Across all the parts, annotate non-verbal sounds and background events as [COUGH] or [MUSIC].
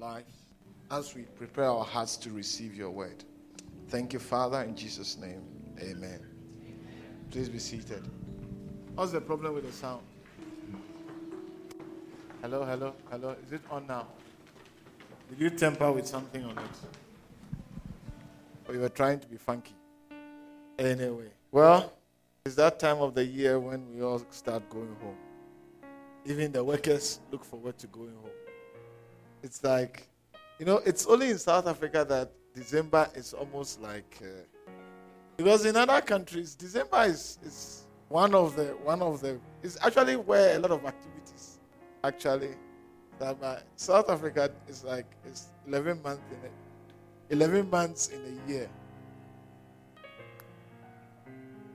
Life as we prepare our hearts to receive your word. Thank you, Father, in Jesus' name. Amen. Please be seated. What's the problem with the sound? Hello, hello, hello. Is it on now? Did you temper with something on it? Or you were trying to be funky? Anyway, well, it's that time of the year when we all start going home. Even the workers look forward to going home. It's like, you know, it's only in South Africa that December is almost like, uh, because in other countries, December is, is one of the one of the is actually where a lot of activities actually that uh, South Africa is like it's 11 months in a, 11 months in a year.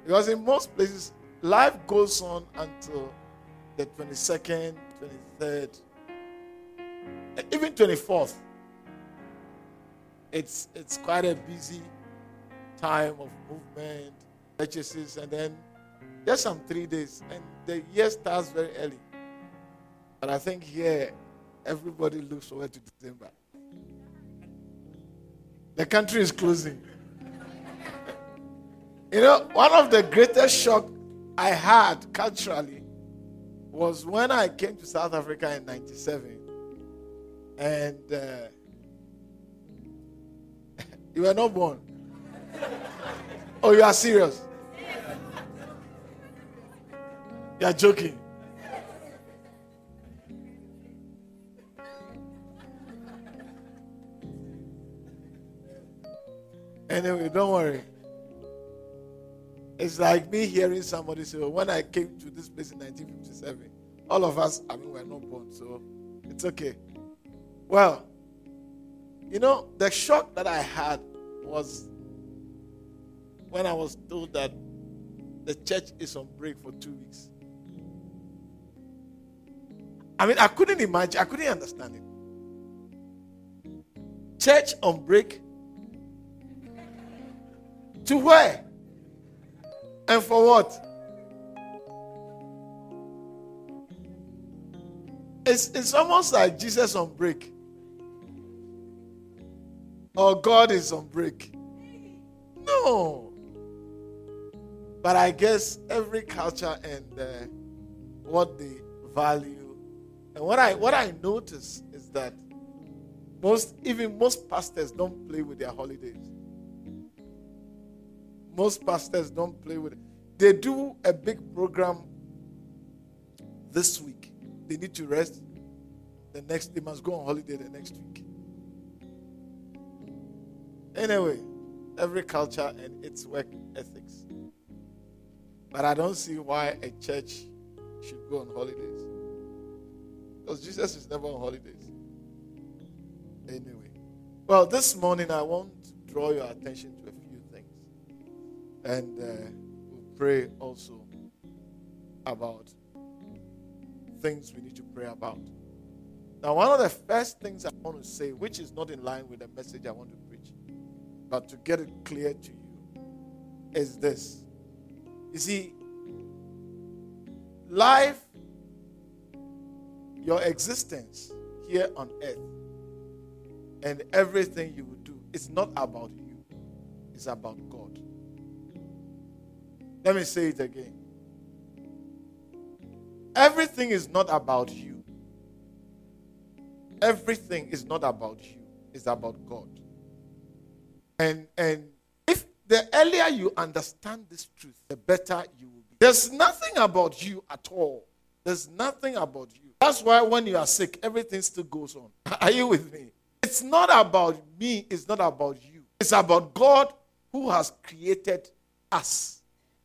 Because in most places life goes on until the 22nd 23rd even 24th it's it's quite a busy time of movement purchases and then just some three days, and the year starts very early. But I think here, everybody looks forward to December. The country is closing. [LAUGHS] you know, one of the greatest shock I had culturally was when I came to South Africa in 97. And uh, [LAUGHS] you were not born. oh, you are serious? You are joking. Anyway, don't worry. It's like me hearing somebody say, well, when I came to this place in 1957, all of us, I mean, we're not born, so it's okay. Well, you know, the shock that I had was when I was told that the church is on break for two weeks. I mean, I couldn't imagine, I couldn't understand it. Church on break to where? And for what? It's, it's almost like Jesus on break. Or God is on break. No. But I guess every culture and uh, what they value and what I what I notice is that most even most pastors don't play with their holidays. Most pastors don't play with it. They do a big program this week. They need to rest. The next they must go on holiday the next week. Anyway, every culture and its work ethics. But I don't see why a church should go on holidays. Because Jesus is never on holidays. Anyway. Well, this morning I want to draw your attention to a few things. And uh, we'll pray also about things we need to pray about. Now, one of the first things I want to say, which is not in line with the message I want to but to get it clear to you, is this. You see, life your existence here on earth and everything you do is not about you, it's about God. Let me say it again. Everything is not about you. Everything is not about you. It's about God. And and if the earlier you understand this truth, the better you will be. There's nothing about you at all. There's nothing about you. That's why when you are sick, everything still goes on. [LAUGHS] Are you with me? It's not about me, it's not about you. It's about God who has created us,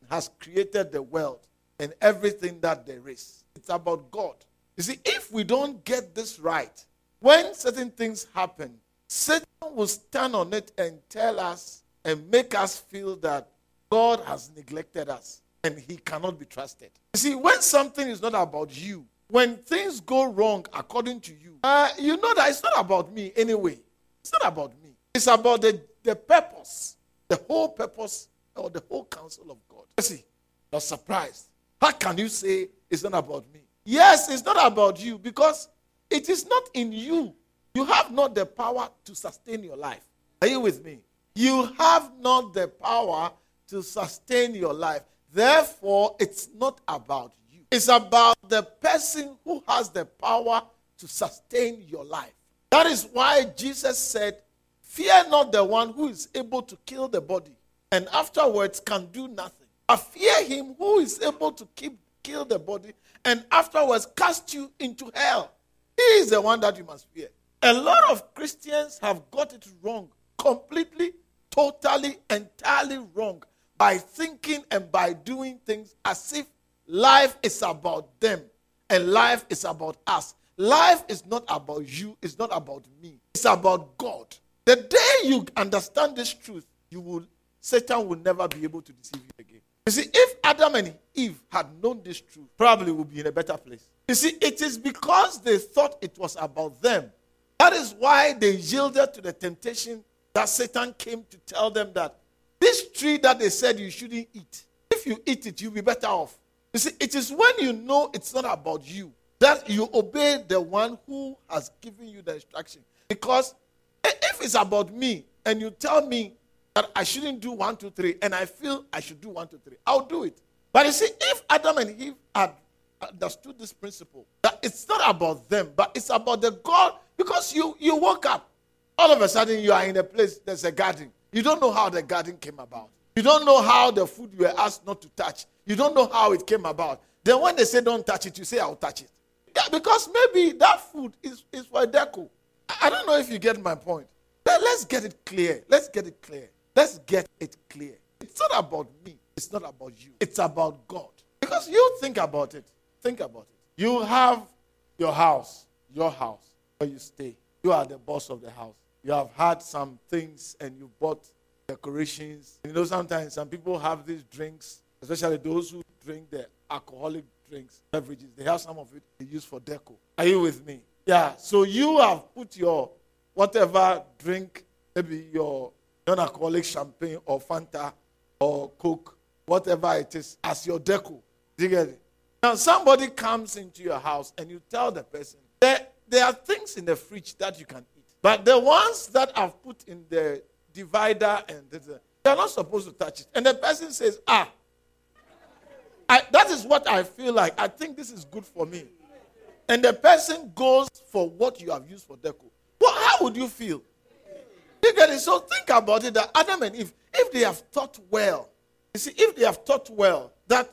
has created the world, and everything that there is. It's about God. You see, if we don't get this right, when certain things happen, Satan will stand on it and tell us and make us feel that God has neglected us and he cannot be trusted. You see, when something is not about you, when things go wrong according to you, uh, you know that it's not about me anyway. It's not about me. It's about the, the purpose, the whole purpose or the whole counsel of God. You see, you're surprised. How can you say it's not about me? Yes, it's not about you because it is not in you. You have not the power to sustain your life. Are you with me? You have not the power to sustain your life. Therefore, it's not about you. It's about the person who has the power to sustain your life. That is why Jesus said, Fear not the one who is able to kill the body and afterwards can do nothing. But fear him who is able to keep, kill the body and afterwards cast you into hell. He is the one that you must fear. A lot of Christians have got it wrong, completely, totally, entirely wrong by thinking and by doing things as if life is about them and life is about us. Life is not about you, it's not about me, it's about God. The day you understand this truth, you will Satan will never be able to deceive you again. You see, if Adam and Eve had known this truth, probably would be in a better place. You see, it is because they thought it was about them. That is why they yielded to the temptation that Satan came to tell them that this tree that they said you shouldn't eat, if you eat it, you'll be better off. You see, it is when you know it's not about you that you obey the one who has given you the instruction. Because if it's about me and you tell me that I shouldn't do one, two, three, and I feel I should do one, two, three, I'll do it. But you see, if Adam and Eve had understood this principle, it's not about them, but it's about the God, because you, you woke up, all of a sudden you are in a place, there's a garden. You don't know how the garden came about. You don't know how the food you were asked not to touch. You don't know how it came about. Then when they say don't touch it, you say I'll touch it. Yeah, because maybe that food is, is for deco. I don't know if you get my point. But let's get it clear. Let's get it clear. Let's get it clear. It's not about me. It's not about you. It's about God. Because you think about it. Think about it. You have your house, your house, where you stay. You are the boss of the house. You have had some things and you bought decorations. You know, sometimes some people have these drinks, especially those who drink the alcoholic drinks, beverages. They have some of it they use for deco. Are you with me? Yeah. So you have put your whatever drink, maybe your non-alcoholic champagne or Fanta or Coke, whatever it is, as your deco. Do you get it? Now somebody comes into your house and you tell the person there, there are things in the fridge that you can eat. But the ones that I've put in the divider and the, they're not supposed to touch it. And the person says, ah, I, that is what I feel like. I think this is good for me. And the person goes for what you have used for deco. Well, how would you feel? You get it? So think about it that Adam and Eve, if they have thought well, you see, if they have thought well, that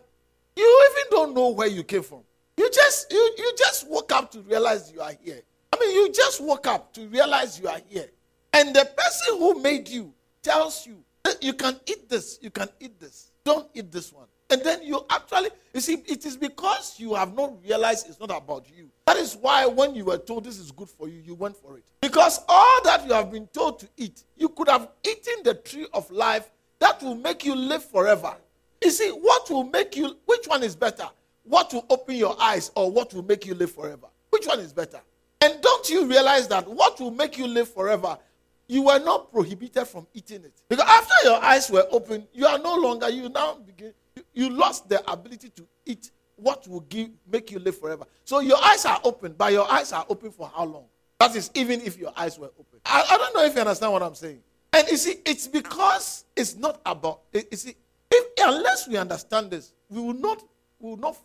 you even don't know where you came from. You just you, you just woke up to realize you are here. I mean, you just woke up to realize you are here. And the person who made you tells you eh, you can eat this, you can eat this. Don't eat this one. And then you actually, you see, it is because you have not realized it's not about you. That is why when you were told this is good for you, you went for it. Because all that you have been told to eat, you could have eaten the tree of life that will make you live forever. You see, what will make you, which one is better? What will open your eyes or what will make you live forever? Which one is better? And don't you realize that what will make you live forever you were not prohibited from eating it. Because after your eyes were open, you are no longer, you now begin, you lost the ability to eat what will give make you live forever. So your eyes are open, but your eyes are open for how long? That is even if your eyes were open. I, I don't know if you understand what I'm saying. And you see, it's because it's not about you see, if, unless we understand this, we will not we will not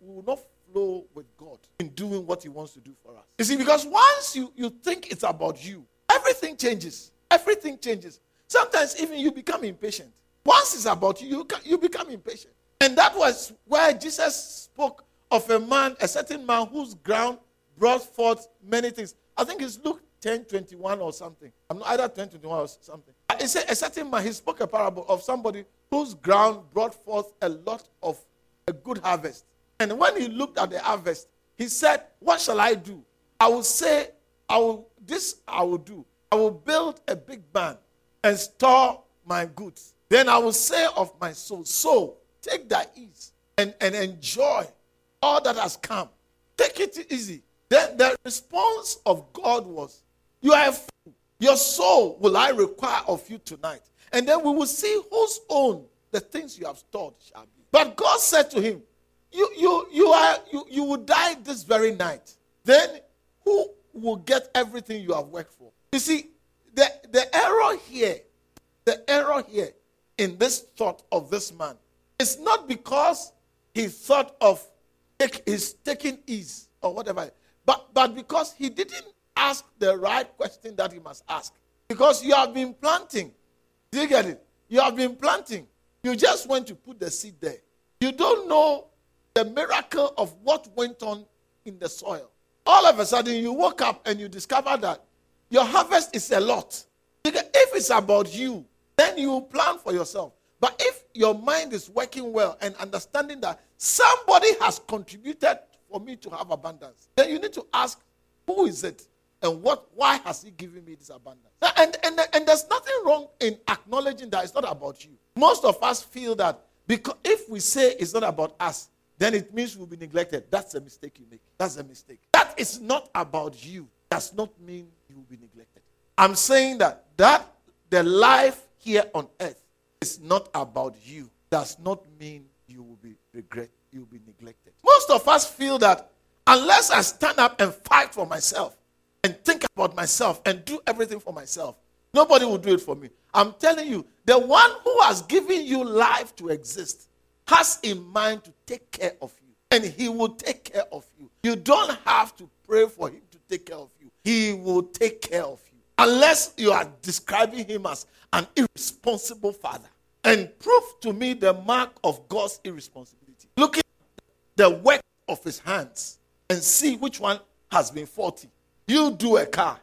we will not flow with God in doing what He wants to do for us. You see, because once you, you think it's about you, everything changes. Everything changes. Sometimes even you become impatient. Once it's about you, you, you become impatient. And that was where Jesus spoke of a man, a certain man whose ground brought forth many things. I think it's Luke 10 21 or something. I'm not either 10 21 or something. He said a certain man, he spoke a parable of somebody whose ground brought forth a lot of a good harvest. And when he looked at the harvest, he said, What shall I do? I will say, I will this I will do. I will build a big barn and store my goods. Then I will say of my soul, So take thy ease and, and enjoy all that has come. Take it easy. Then the response of God was, You are a fool. Your soul will I require of you tonight. And then we will see whose own the things you have stored shall be. But God said to him, You you you are you, you will die this very night. Then who will get everything you have worked for? You see, the, the error here, the error here in this thought of this man is not because he thought of take, his taking ease or whatever, but, but because he didn't ask the right question that he must ask. Because you have been planting. Do you get it? You have been planting. You just went to put the seed there. You don't know the miracle of what went on in the soil. All of a sudden, you woke up and you discover that your harvest is a lot. If it's about you, then you plan for yourself. But if your mind is working well and understanding that somebody has contributed for me to have abundance, then you need to ask, who is it? And what why has he given me this abundance? And, and, and there's nothing wrong in acknowledging that it's not about you. Most of us feel that because if we say it's not about us, then it means we'll be neglected. That's a mistake you make. That's a mistake. That is not about you. Does not mean you will be neglected. I'm saying that that the life here on earth is not about you. Does not mean you will be regret. You will be neglected. Most of us feel that unless I stand up and fight for myself and think about myself and do everything for myself, nobody will do it for me. I'm telling you, the one who has given you life to exist has in mind to take care of you. And he will take care of you. You don't have to pray for him to take care of you. He will take care of you. Unless you are describing him as an irresponsible father. And prove to me the mark of God's irresponsibility. Look at the work of his hands and see which one has been faulty. You do a car,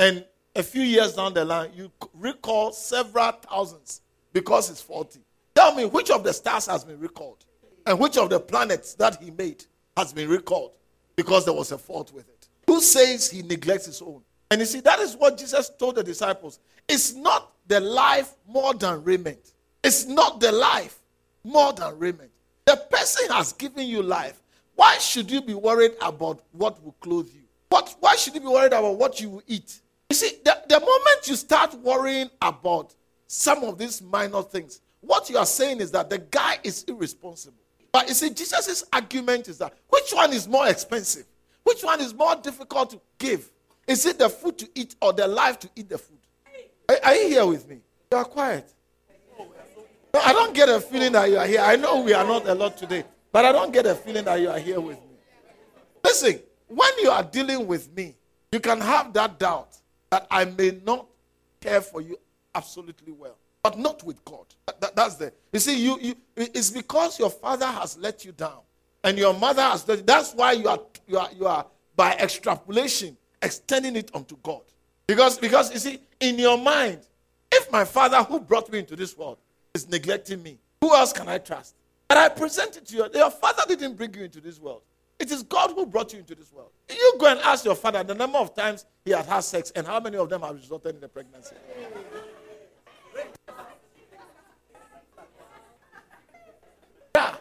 and a few years down the line, you recall several thousands because it's faulty. Tell me which of the stars has been recalled and which of the planets that he made has been recalled because there was a fault with it. Who says he neglects his own? And you see, that is what Jesus told the disciples. It's not the life more than raiment. It's not the life more than raiment. The person has given you life. Why should you be worried about what will clothe you? What, why should you be worried about what you eat? You see, the, the moment you start worrying about some of these minor things, what you are saying is that the guy is irresponsible. But you see, Jesus' argument is that which one is more expensive? Which one is more difficult to give? Is it the food to eat or the life to eat the food? Are, are you here with me? You are quiet. No, I don't get a feeling that you are here. I know we are not a lot today, but I don't get a feeling that you are here with me. Listen, when you are dealing with me, you can have that doubt that I may not care for you absolutely well, but not with God. That, that's the. You see, you, you it's because your father has let you down, and your mother has. Let, that's why you are you are you are by extrapolation extending it onto God. Because because you see, in your mind, if my father who brought me into this world is neglecting me, who else can I trust? And I present it to you. Your father didn't bring you into this world. It is God who brought you into this world. You go and ask your father the number of times he has had sex and how many of them have resulted in a pregnancy. Yeah.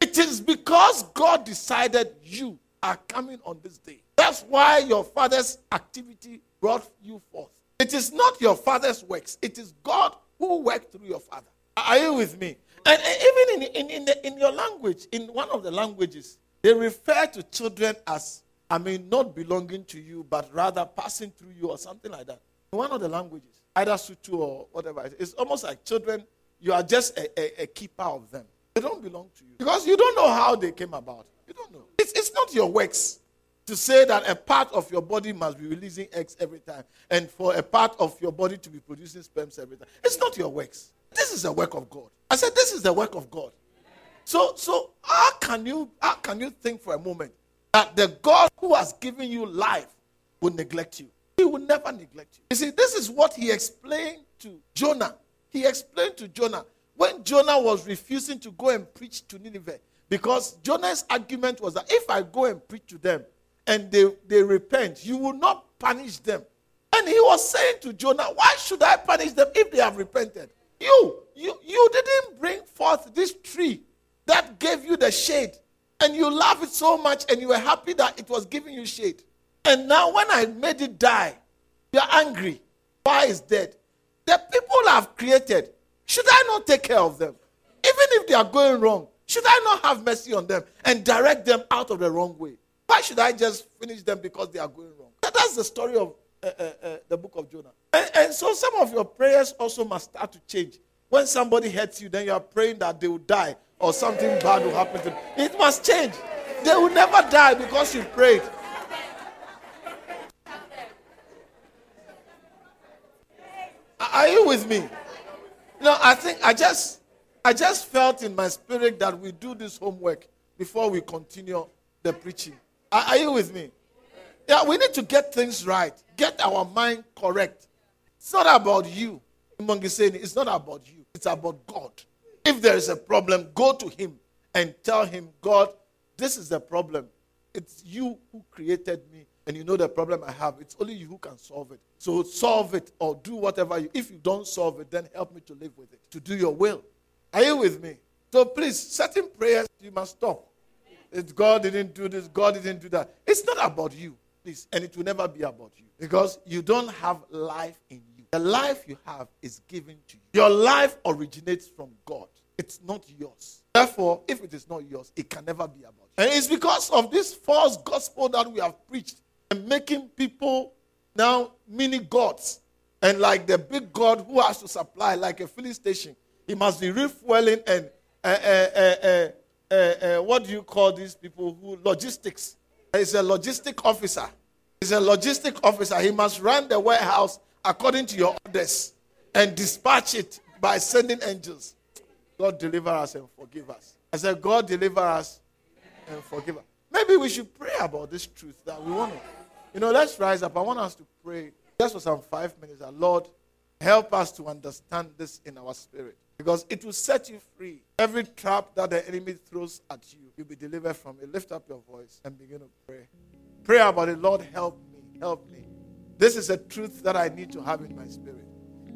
It is because God decided you are coming on this day. That's why your father's activity brought you forth. It is not your father's works, it is God who worked through your father. Are you with me? And even in, in, in, the, in your language, in one of the languages, they refer to children as, I mean, not belonging to you, but rather passing through you or something like that. In one of the languages, either Sotho or whatever, it's almost like children, you are just a, a, a keeper of them. They don't belong to you. Because you don't know how they came about. You don't know. It's, it's not your works to say that a part of your body must be releasing eggs every time and for a part of your body to be producing sperms every time. It's not your works. This is the work of God. I said, This is the work of God. So, so how can you how can you think for a moment that the God who has given you life will neglect you? He will never neglect you. You see, this is what he explained to Jonah. He explained to Jonah when Jonah was refusing to go and preach to Nineveh. Because Jonah's argument was that if I go and preach to them and they, they repent, you will not punish them. And he was saying to Jonah, Why should I punish them if they have repented? You, you, you didn't bring forth this tree that gave you the shade. And you love it so much and you were happy that it was giving you shade. And now when I made it die, you're angry. Why is dead? The people I've created, should I not take care of them? Even if they are going wrong, should I not have mercy on them and direct them out of the wrong way? Why should I just finish them because they are going wrong? That's the story of uh, uh, uh, the book of Jonah. And, and so some of your prayers also must start to change. When somebody hurts you, then you are praying that they will die or something bad will happen to them. It must change. They will never die because you prayed. Are you with me? No, I think I just I just felt in my spirit that we do this homework before we continue the preaching. Are, are you with me? Yeah, we need to get things right, get our mind correct. It's not about you. saying it's not about you, it's about God. If there is a problem, go to Him and tell Him, God, this is the problem. It's you who created me, and you know the problem I have. It's only you who can solve it. So solve it or do whatever you. If you don't solve it, then help me to live with it, to do your will. Are you with me? So please, certain prayers you must stop. It's God didn't do this, God didn't do that. It's not about you, please, and it will never be about you because you don't have life in you. The life you have is given to you. Your life originates from God. It's not yours. Therefore, if it is not yours, it can never be about you. And it's because of this false gospel that we have preached and making people now mini gods. And like the big God who has to supply, like a filling station, he must be refueling and uh, uh, uh, what do you call these people who logistics? He's a logistic officer. He's a logistic officer. He must run the warehouse according to your orders and dispatch it by sending angels. God deliver us and forgive us. I said, God deliver us and forgive us. Maybe we should pray about this truth that we want to. You know, let's rise up. I want us to pray just for some five minutes. That Lord, help us to understand this in our spirit. Because it will set you free. Every trap that the enemy throws at you, you'll be delivered from it. Lift up your voice and begin to pray. Pray about it. Lord, help me. Help me. This is a truth that I need to have in my spirit.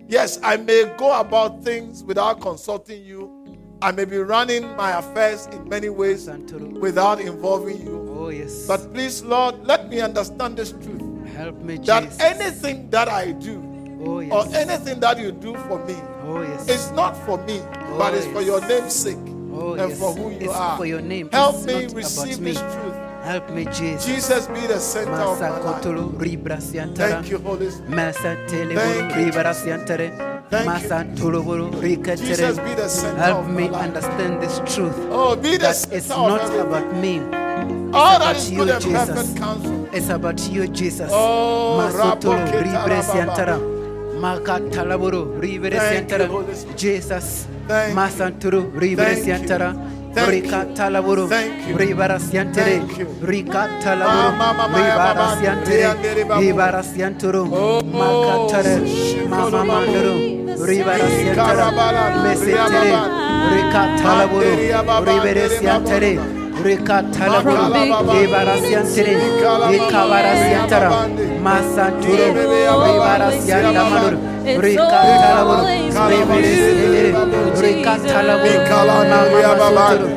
Yes, I may go about things without consulting you. I may be running my affairs in many ways without involving you. Oh, yes. But please, Lord, let me understand this truth. Help me, that Jesus. anything that I do oh, yes. or anything that you do for me oh, yes. is not for me, oh, but it's for your name's sake oh, and yes. for who you it's are. For your name. Help it's me receive me. this truth. Help me, Jesus. Jesus be the center of my life. Thank you, Holy Spirit. Thank you. Thank you. Jesus be the center Help of me my life. understand this truth. Oh, be the That center it's of not everything. about me. All that about is you, good and Jesus. perfect counsel. It's about you, Jesus. Oh, Masotolo Raboketa ribre Rababa. siantara. Makatalaburu ribre Thank you, siantara. Holy Spirit. Jesus. Thank you. Masanturu Thank you. Thank you. Ribara siantere. Thank you. Rika talaburu. Ah, mama, mama, Ribara siantere. Ribara sianturu. Oh, Makatare. Mama manduru. Ribara siantara. Mesetere. riababa. Rika talaburu. Manderia baba, Ribere siantere. Babu. Rika talaburu. Makalababa. Ribara siantere. Ikalababa. Ikabara siantara. Riababande. Masanturu. Riababa. Ribara sianta maduru. Rika talaburu. Ribere siantere. Rika talaburu. Ikalana, Mama riababa. masanturu.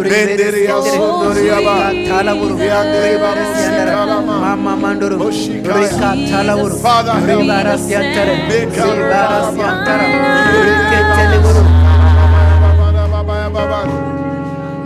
Benderia sundoria ba. Talaburu, Riandere ba musikalama. Mama Manduru, Oshikaya. Rika Talaburu, Father, help me. Ribara Siantara, Meka Siantara, Rike Teleburu, Ribere Sientere, Rika Talaburu,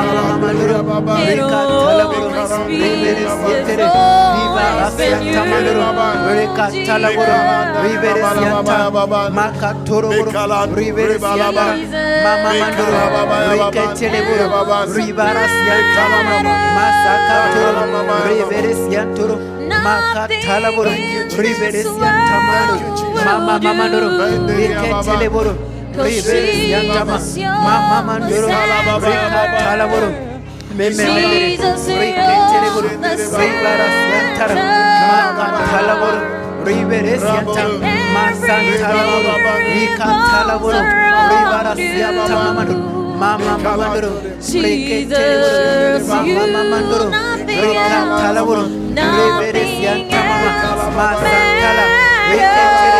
Mama Manduru, Rika Talaburu, Ribere Sientere, Ribara Sianta Manduru, Rika Talaburu, Ribere Sianta, Maka Toroburu, Ribere Sianta, Mama Manduru, Rika Teleburu, Ribara Sianta, Masaka Toro, Ribere Siantoro, Maka Talaburu, Ribere Sianta Manduru, Mama Manduru, Rika Teleburu, Ribere Sianta, Mama Manduru, Rika Talaburu, Jesus, you're the center. Masantalaboro, Ricantalaboro, Rivarasianta Mamadu, Mama Mamandoro, Jesus, Mama Mamandoro, Ricantalaboro, Riveresianta Masantala, Ricantalaboro,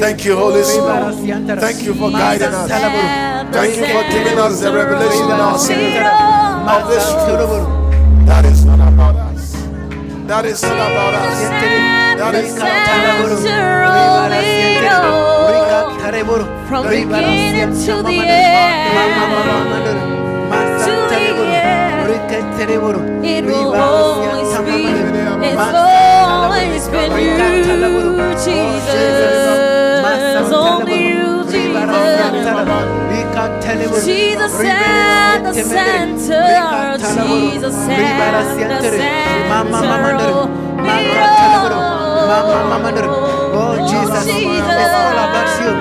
Thank you, Holy Spirit. Thank you for guiding us. Thank you for giving us the revelation in our spirit of this truth. That is not about us. That is not about us. That is not about us. From beginning to the end, it will always be, it's always been you, Jesus, only you, oh, Jesus. Jesus at the center, Jesus at the center, Oh Jesus, it's all about you.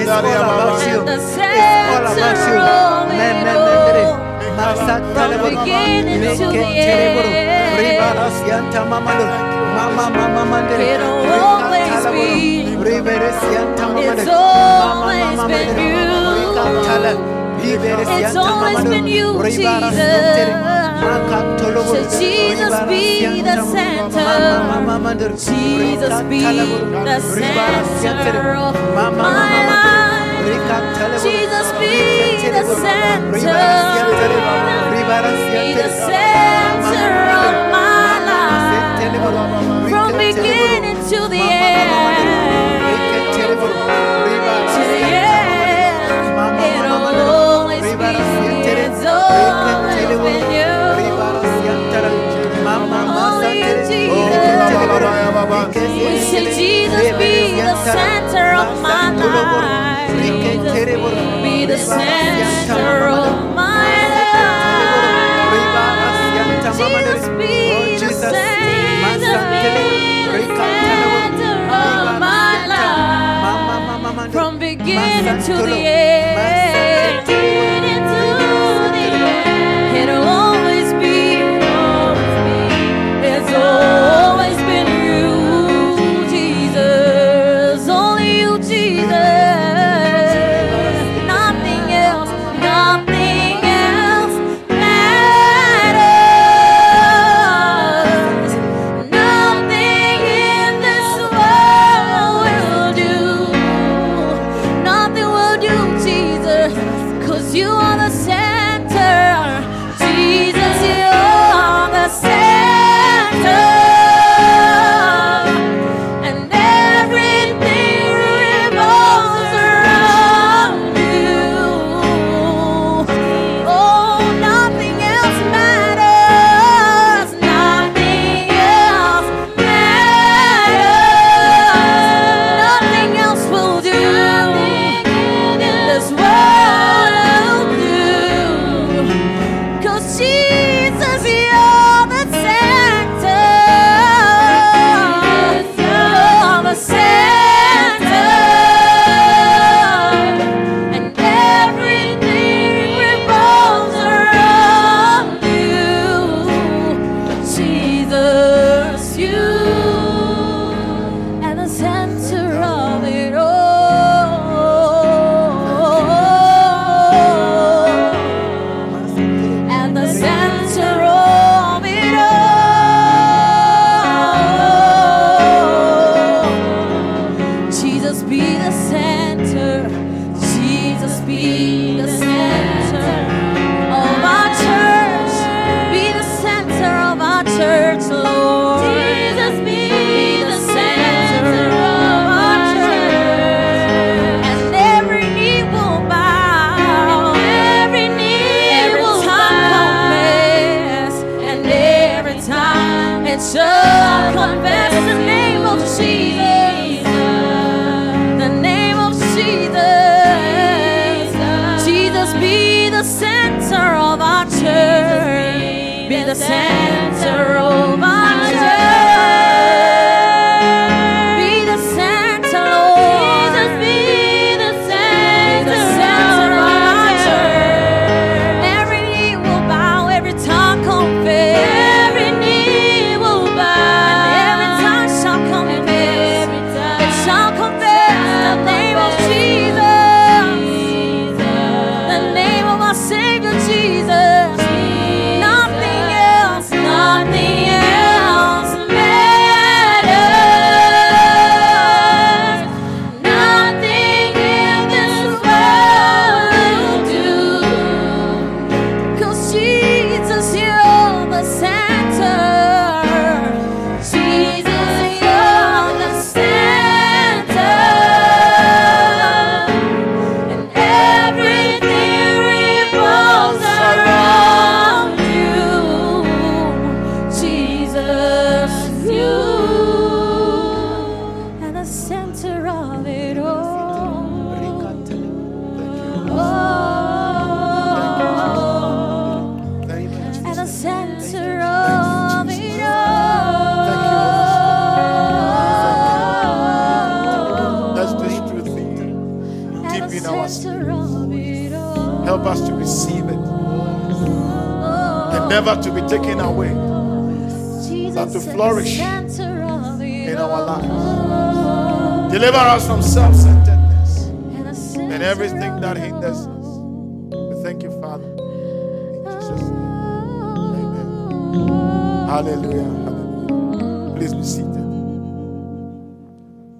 It's all about you. It's all. about you. It'll always be, it's always been you. It's always been you, Jesus. Jesus be the center. Jesus be the center of my life. Jesus be the center. Be the center of my life. From beginning to the end. To the end. It'll always be. It's always been you. We say Jesus be the center of my life. Be the center of my life. Jesus be the center, be the center of my life. From beginning to the end. Deliver us from self centeredness At the center and everything that hinders us. We thank you, Father. In Jesus' name. Amen. Hallelujah. Hallelujah. Please be seated.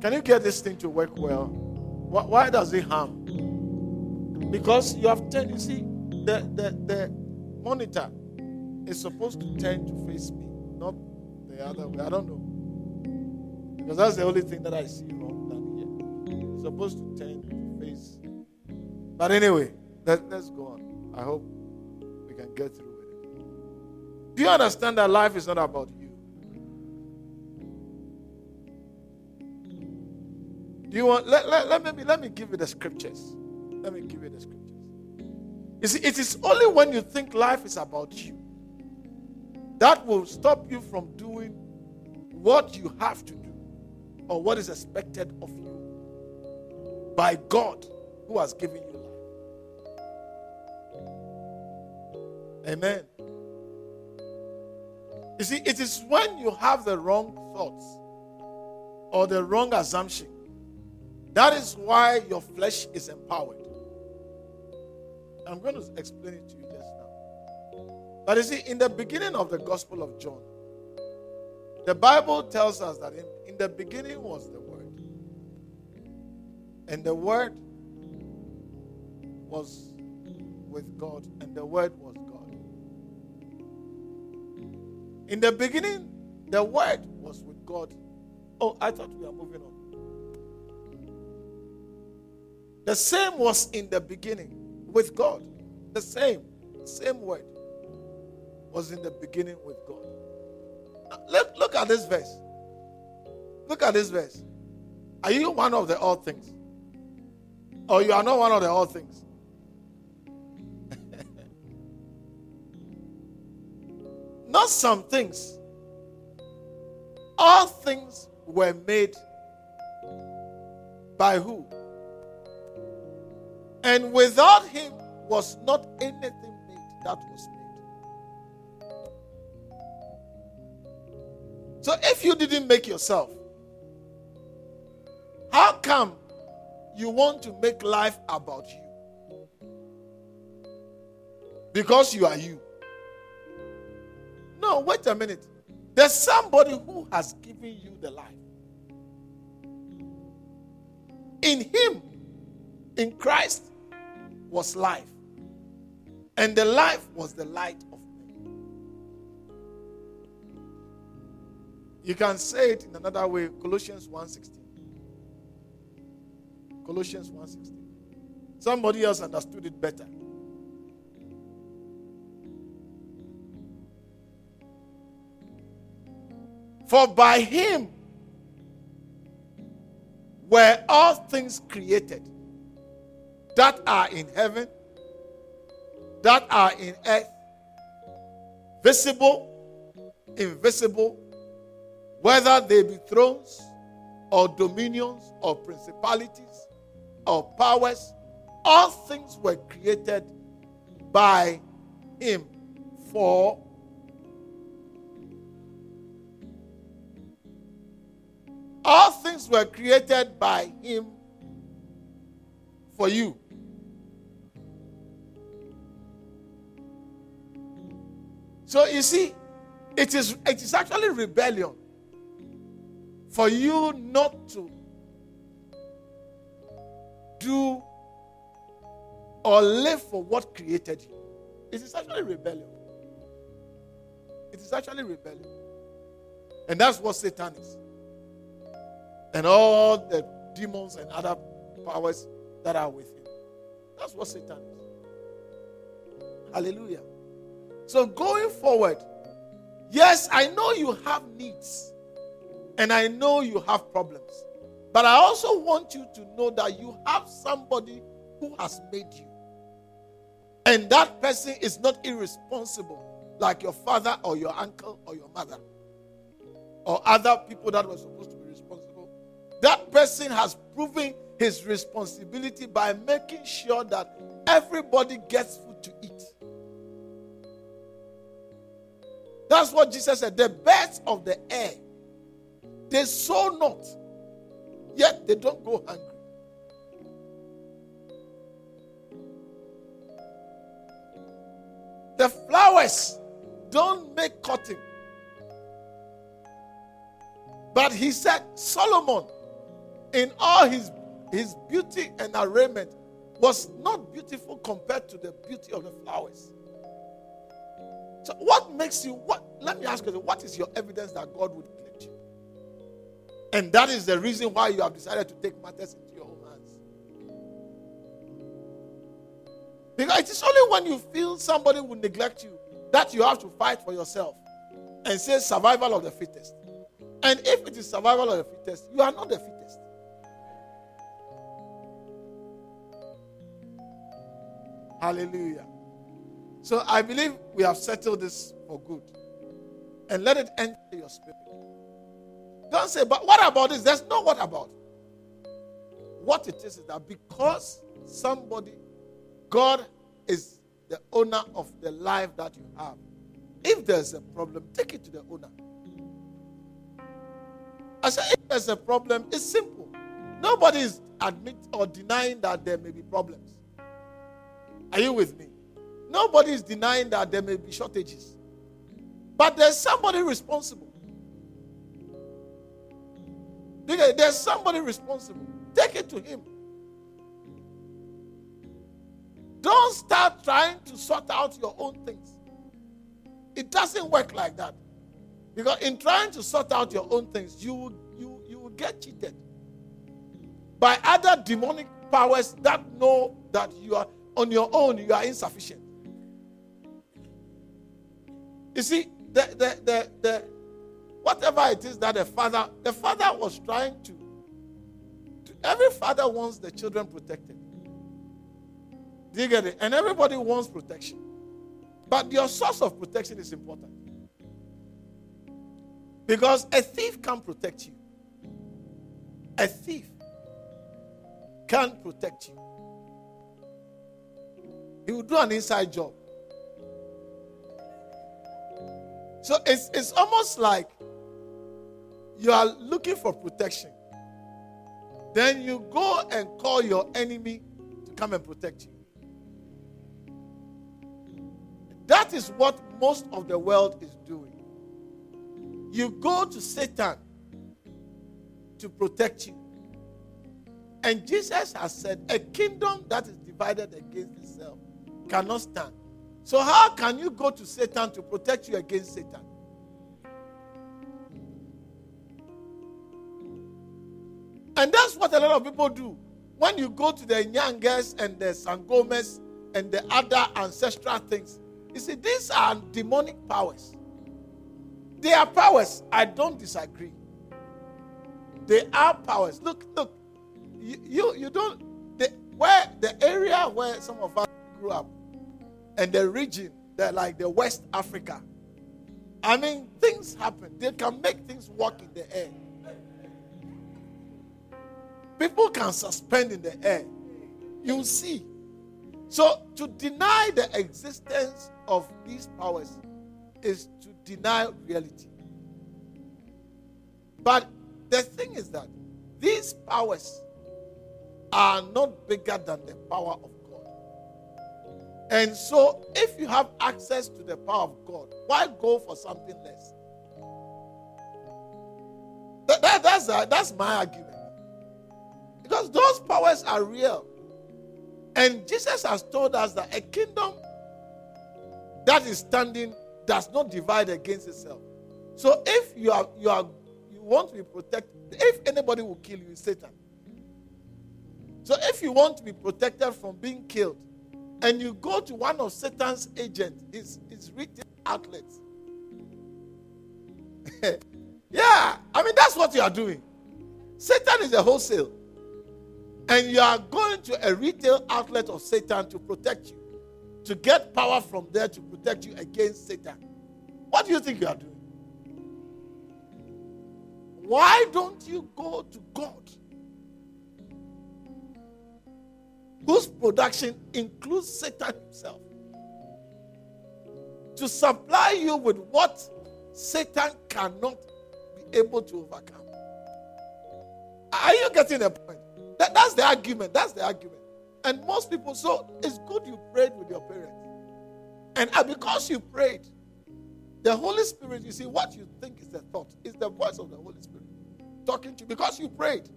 Can you get this thing to work well? Why, why does it harm? Because you have turned, you see, the, the, the monitor is supposed to turn to face me, not the other way. I don't know. Because that's the only thing that I see supposed to turn to face. But anyway, let, let's go on. I hope we can get through it. Do you understand that life is not about you? Do you want let, let, let me let me give you the scriptures. Let me give you the scriptures. You see, it is only when you think life is about you that will stop you from doing what you have to do or what is expected of you by God who has given you life. Amen. You see, it is when you have the wrong thoughts or the wrong assumption that is why your flesh is empowered. I'm going to explain it to you just now. But you see, in the beginning of the Gospel of John, the Bible tells us that in, in the beginning was the. And the Word was with God, and the Word was God. In the beginning, the Word was with God. Oh, I thought we were moving on. The same was in the beginning with God. The same, same word was in the beginning with God. Look, look at this verse. Look at this verse. Are you one of the all things? Or you are not one of the all things? [LAUGHS] not some things. All things were made by who? And without him was not anything made that was made. So if you didn't make yourself, how come you want to make life about you? Because you are you. No, wait a minute. There's somebody who has given you the life. In him, in Christ, was life. And the life was the light of men. You can say it in another way, Colossians 1:16. Colossians 1:16. Somebody else understood it better. For by him were all things created that are in heaven, that are in earth, visible, invisible, whether they be thrones or dominions or principalities or powers, all things were created by him for all things were created by him for you. So you see it is it is actually rebellion for you not to do or live for what created you. It is actually rebellion. It is actually rebellion. And that's what Satan is. And all the demons and other powers that are with him. That's what Satan is. Hallelujah. So going forward, yes, I know you have needs. And I know you have problems. But I also want you to know that you have somebody who has made you. And that person is not irresponsible like your father or your uncle or your mother or other people that were supposed to be responsible. That person has proven his responsibility by making sure that everybody gets food to eat. That's what Jesus said. The birds of the air they sow not, yet they don't go hungry. The flowers don't make cotton. But he said, Solomon, in all his, his beauty and arrayment, was not beautiful compared to the beauty of the flowers. So, what makes you, what, let me ask you, what is your evidence that God would and that is the reason why you have decided to take matters into your own hands. Because it is only when you feel somebody will neglect you that you have to fight for yourself and say survival of the fittest. And if it is survival of the fittest, you are not the fittest. Hallelujah. So I believe we have settled this for good. And let it enter your spirit. Don't say, but what about this? There's no what about. What it is is that because somebody, God is the owner of the life that you have. If there's a problem, take it to the owner. I said, if there's a problem, it's simple. Nobody is admit or denying that there may be problems. Are you with me? Nobody is denying that there may be shortages. But there's somebody responsible. There's somebody responsible. Take it to him. Don't start trying to sort out your own things. It doesn't work like that. Because in trying to sort out your own things, you, you, you will get cheated by other demonic powers that know that you are on your own, you are insufficient. You see, the, the, the, the, Whatever it is that the father, the father was trying to, to every father wants the children protected. Do you get it? And everybody wants protection. But your source of protection is important. Because a thief can't protect you. A thief can't protect you. He will do an inside job. So it's, it's almost like you are looking for protection. Then you go and call your enemy to come and protect you. That is what most of the world is doing. You go to Satan to protect you. And Jesus has said, a kingdom that is divided against itself cannot stand. So, how can you go to Satan to protect you against Satan? And that's what a lot of people do. When you go to the Nyangas and the Sangomas and the other ancestral things, you see, these are demonic powers. They are powers. I don't disagree. They are powers. Look, look. You, you, you don't. The, where the area where some of us grew up, and the region, that like the West Africa. I mean, things happen. They can make things work in the air. People can suspend in the air. You see. So to deny the existence of these powers is to deny reality. But the thing is that these powers are not bigger than the power of. And so, if you have access to the power of God, why go for something less? That, that, that's, uh, that's my argument. Because those powers are real. And Jesus has told us that a kingdom that is standing does not divide against itself. So if you are you are you want to be protected, if anybody will kill you, Satan. So if you want to be protected from being killed, and you go to one of Satan's agents, his, his retail outlets. [LAUGHS] yeah, I mean that's what you are doing. Satan is a wholesale. And you are going to a retail outlet of Satan to protect you, to get power from there to protect you against Satan. What do you think you are doing? Why don't you go to God? Whose production includes Satan himself to supply you with what Satan cannot be able to overcome. Are you getting the point? That, that's the argument. That's the argument. And most people, so it's good you prayed with your parents. And because you prayed, the Holy Spirit, you see, what you think is the thought, is the voice of the Holy Spirit talking to you because you prayed.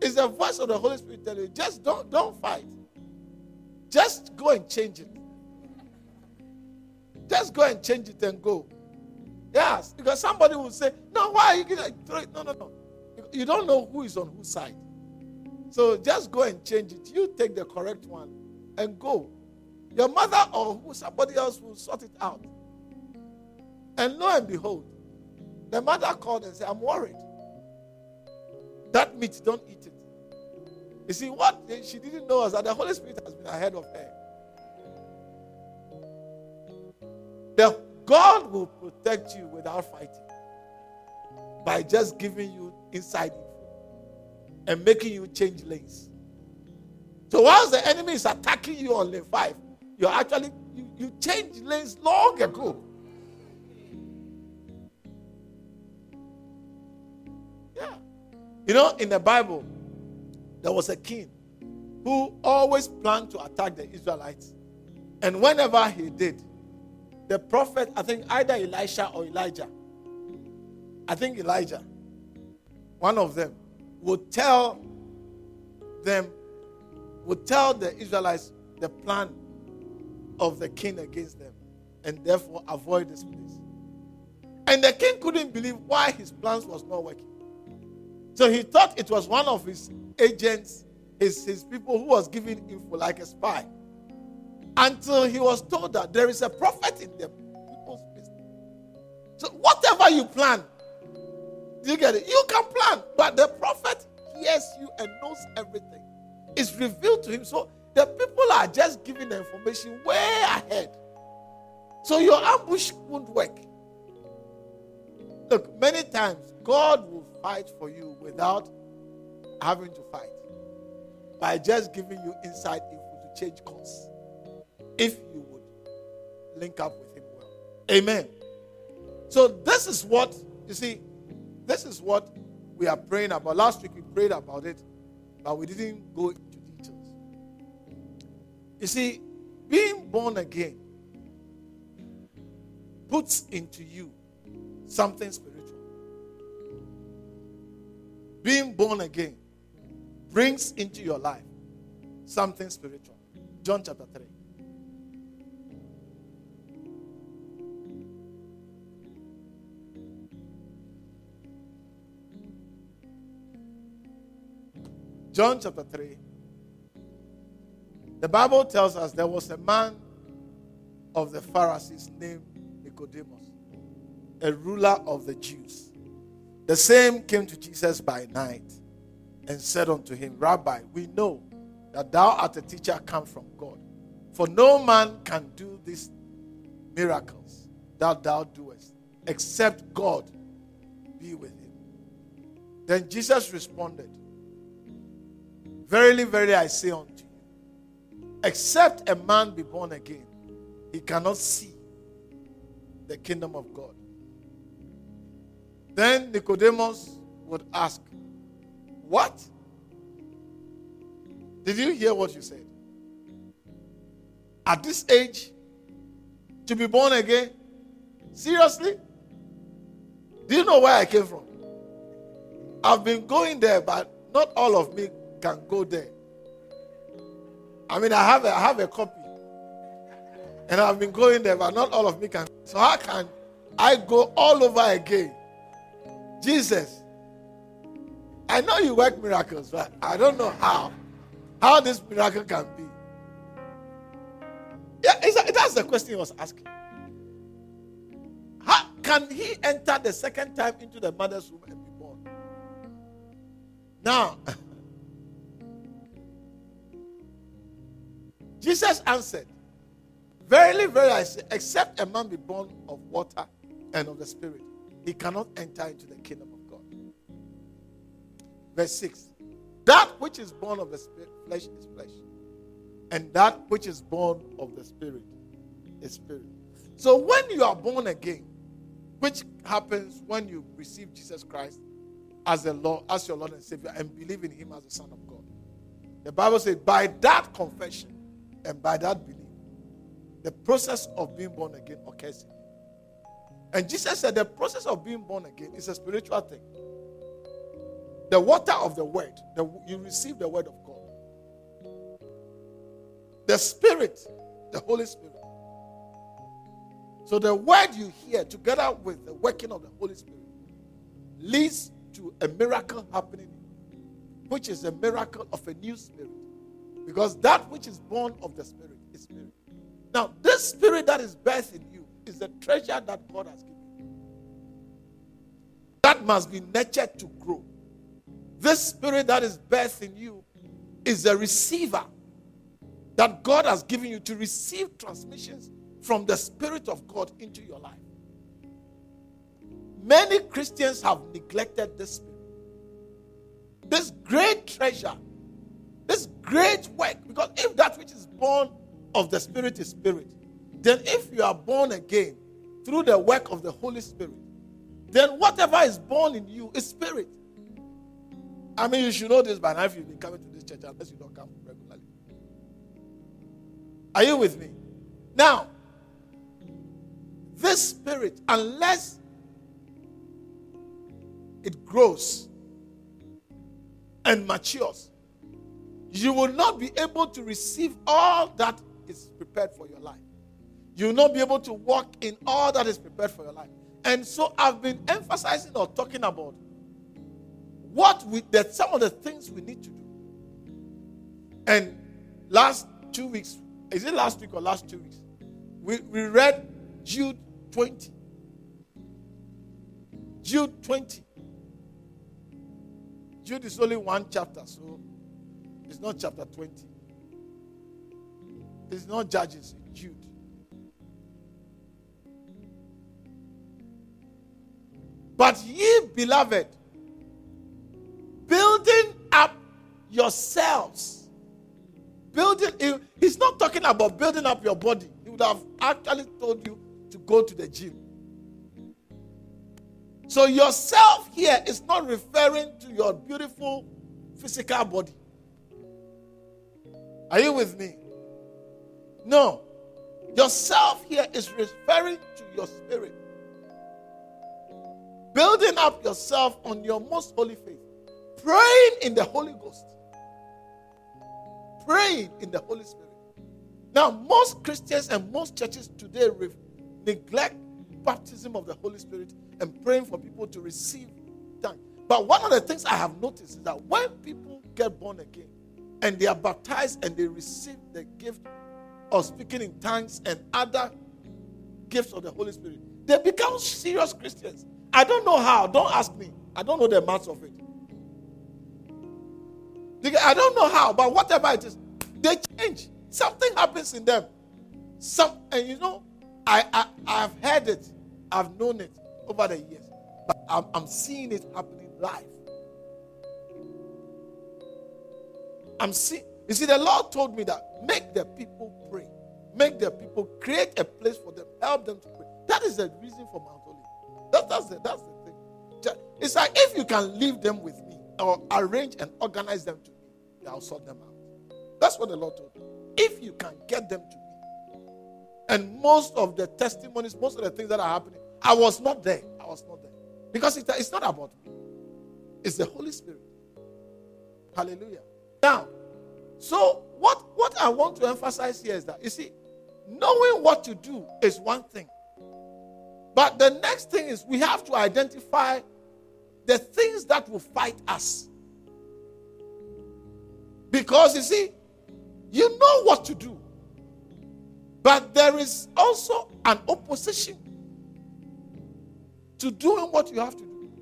It's the voice of the Holy Spirit telling you, just don't, don't fight. Just go and change it. Just go and change it and go. Yes, because somebody will say, No, why are you going to throw it? No, no, no. You don't know who is on whose side. So just go and change it. You take the correct one and go. Your mother or somebody else will sort it out. And lo and behold, the mother called and said, I'm worried. That meat, don't eat. You see, what she didn't know was that the Holy Spirit has been ahead of her. The God will protect you without fighting by just giving you inside and making you change lanes. So whilst the enemy is attacking you on lane five, you're actually you, you changed lanes long ago. Yeah. You know, in the Bible, there was a king who always planned to attack the Israelites. And whenever he did, the prophet, I think either Elisha or Elijah, I think Elijah, one of them, would tell them, would tell the Israelites the plan of the king against them and therefore avoid this place. And the king couldn't believe why his plans was not working. So he thought it was one of his agents, his, his people who was giving info like a spy. Until he was told that there is a prophet in the people's business. So whatever you plan, do you get it? You can plan, but the prophet hears you and knows everything. It's revealed to him. So the people are just giving the information way ahead. So your ambush won't work. Look, many times God will fight for you without having to fight by just giving you inside info to change course. If you would link up with Him well. Amen. So, this is what, you see, this is what we are praying about. Last week we prayed about it, but we didn't go into details. You see, being born again puts into you something spiritual. Being born again brings into your life something spiritual. John chapter 3. John chapter 3. The Bible tells us there was a man of the Pharisees named Nicodemus. a ruler of the Jews. The same came to Jesus by night and said unto him, Rabbi, we know that thou art a teacher come from God. For no man can do these miracles that thou doest, except God be with him. Then Jesus responded, Verily, verily, I say unto you, except a man be born again, he cannot see the kingdom of God. Then Nicodemus would ask, What? Did you hear what you said? At this age, to be born again? Seriously? Do you know where I came from? I've been going there, but not all of me can go there. I mean, I have a, I have a copy. And I've been going there, but not all of me can. So how can I go all over again? Jesus, I know you work miracles, but I don't know how. How this miracle can be. Yeah, that's the question he was asking. How can he enter the second time into the mother's womb and be born? Now, [LAUGHS] Jesus answered, Verily, verily, I say, except a man be born of water and of the Spirit, he cannot enter into the kingdom. Verse 6 That which is born of the spirit, flesh is flesh, and that which is born of the Spirit is spirit. So when you are born again, which happens when you receive Jesus Christ as the Lord, as your Lord and Savior, and believe in Him as the Son of God, the Bible says, by that confession and by that belief, the process of being born again occurs. And Jesus said the process of being born again is a spiritual thing. The water of the word, the, you receive the word of God. The Spirit, the Holy Spirit. So the word you hear together with the working of the Holy Spirit leads to a miracle happening, which is a miracle of a new spirit. Because that which is born of the Spirit is spirit. Now, this spirit that is birthed in you is the treasure that God has given you. That must be nurtured to grow. This spirit that is birthed in you is a receiver that God has given you to receive transmissions from the Spirit of God into your life. Many Christians have neglected this spirit. This great treasure, this great work, because if that which is born of the Spirit is spirit, then if you are born again through the work of the Holy Spirit, then whatever is born in you is spirit. I mean, you should know this by now if you've been coming to this church, unless you don't come regularly. Are you with me? Now, this spirit, unless it grows and matures, you will not be able to receive all that is prepared for your life. You will not be able to walk in all that is prepared for your life. And so I've been emphasizing or talking about what we that some of the things we need to do. And last two weeks, is it last week or last two weeks? We, we read Jude 20. Jude 20. Jude is only one chapter, so it's not chapter 20. It's not Judges, it's Jude. But ye, beloved, building up yourselves. Building, he's not talking about building up your body. He would have actually told you to go to the gym. So, yourself here is not referring to your beautiful physical body. Are you with me? No. Yourself here is referring to your spirit. Building up yourself on your most holy faith. Praying in the Holy Ghost. Praying in the Holy Spirit. Now, most Christians and most churches today neglect baptism of the Holy Spirit and praying for people to receive tongues. But one of the things I have noticed is that when people get born again and they are baptized and they receive the gift of speaking in tongues and other gifts of the Holy Spirit, they become serious Christians. I don't know how. Don't ask me. I don't know the maths of it. I don't know how, but whatever it is, they change. Something happens in them. Some, and you know, I, I I've heard it, I've known it over the years, but I'm, I'm seeing it happening live. I'm seeing. You see, the Lord told me that make the people pray, make the people create a place for them, help them to pray. That is the reason for Mount Olive. That, that's the that's the thing. It's like if you can leave them with me or arrange and organize them to I'll sort them out. That's what the Lord told me. If you can get them to me, and most of the testimonies, most of the things that are happening, I was not there. I was not there because it, it's not about me. It's the Holy Spirit. Hallelujah. Now, so what, what I want to emphasize here is that you see, knowing what to do is one thing. But the next thing is we have to identify the things that will fight us. Because you see, you know what to do. But there is also an opposition to doing what you have to do.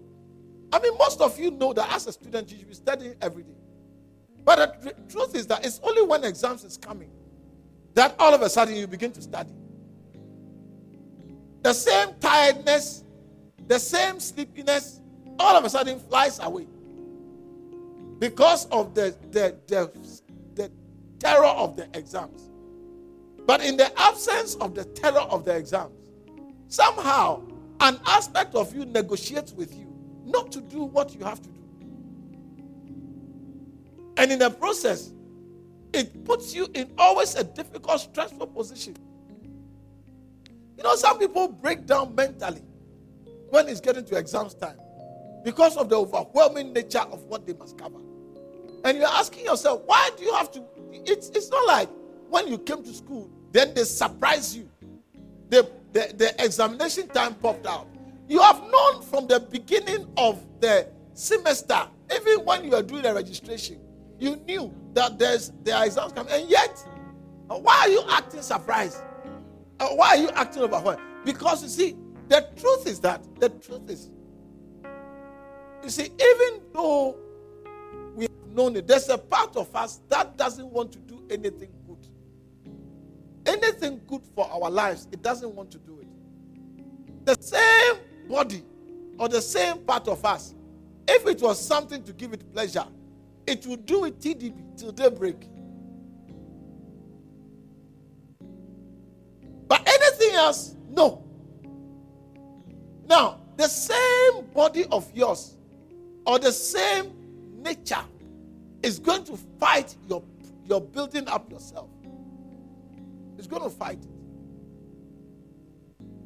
I mean, most of you know that as a student, you should be studying every day. But the truth is that it's only when exams is coming that all of a sudden you begin to study. The same tiredness, the same sleepiness, all of a sudden flies away because of the, the, the, the terror of the exams. But in the absence of the terror of the exams, somehow an aspect of you negotiates with you not to do what you have to do. And in the process, it puts you in always a difficult, stressful position. You know, some people break down mentally when it's getting to exams time because of the overwhelming nature of what they must cover. And you're asking yourself, why do you have to? It's, it's not like when you came to school, then they surprise you. The, the, the examination time popped out. You have known from the beginning of the semester, even when you are doing the registration, you knew that there's there exams coming, and yet, why are you acting surprised? Uh, why are you acting overwhelmed? Because you see, the truth is that the truth is, you see, even though known it, there's a part of us that doesn't want to do anything good. Anything good for our lives, it doesn't want to do it. The same body or the same part of us, if it was something to give it pleasure, it would do it TDB till daybreak. But anything else, no. Now, the same body of yours or the same nature is going to fight your, your building up yourself. It's going to fight it.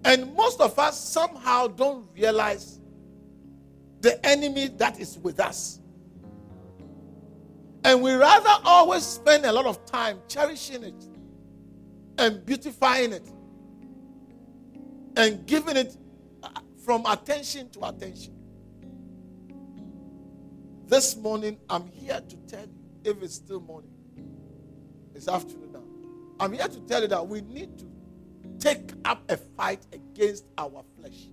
And most of us somehow don't realize the enemy that is with us. And we rather always spend a lot of time cherishing it and beautifying it and giving it uh, from attention to attention. This morning, I'm here to tell you, if it's still morning, it's afternoon now. I'm here to tell you that we need to take up a fight against our flesh.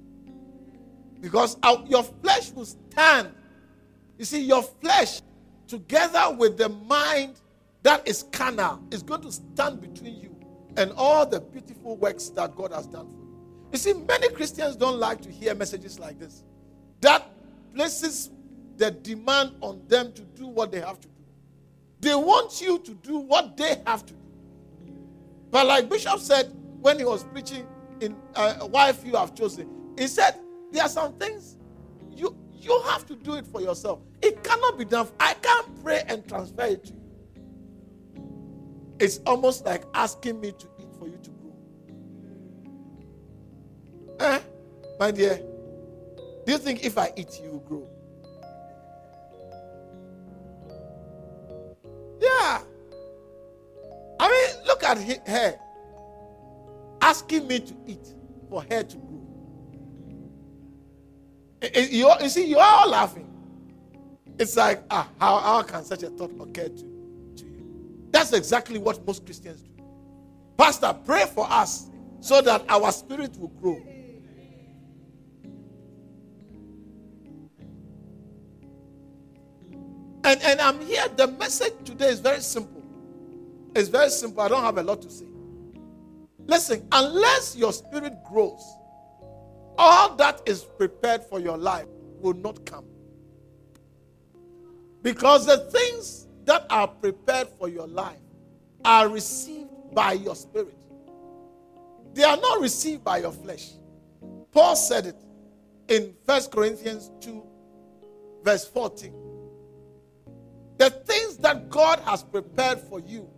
Because our, your flesh will stand. You see, your flesh together with the mind that is carnal, is going to stand between you and all the beautiful works that God has done for you. You see, many Christians don't like to hear messages like this. That places the demand on them to do what they have to do. They want you to do what they have to do. But like Bishop said when he was preaching in uh, Why Few Have Chosen, he said, There are some things you you have to do it for yourself. It cannot be done. I can't pray and transfer it to you. It's almost like asking me to eat for you to grow. Eh, my dear? Do you think if I eat, you will grow? At her asking me to eat for her to grow. You, you see, you are all laughing. It's like, ah, how, how can such a thought occur to, to you? That's exactly what most Christians do. Pastor, pray for us so that our spirit will grow. And, and I'm here. The message today is very simple. It's very simple. I don't have a lot to say. Listen, unless your spirit grows, all that is prepared for your life will not come. Because the things that are prepared for your life are received by your spirit. They are not received by your flesh. Paul said it in 1 Corinthians 2, verse 14. The things that God has prepared for you,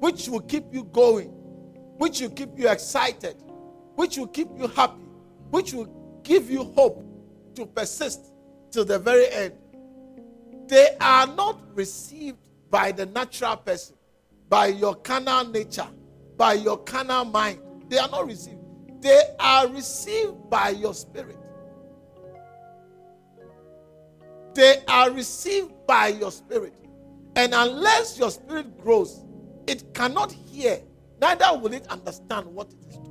which will keep you going, which will keep you excited, which will keep you happy, which will give you hope to persist till the very end, they are not received by the natural person, by your carnal nature, by your carnal mind. They are not received. They are received by your spirit. They are received by your spirit. And unless your spirit grows, it cannot hear, neither will it understand what it is told.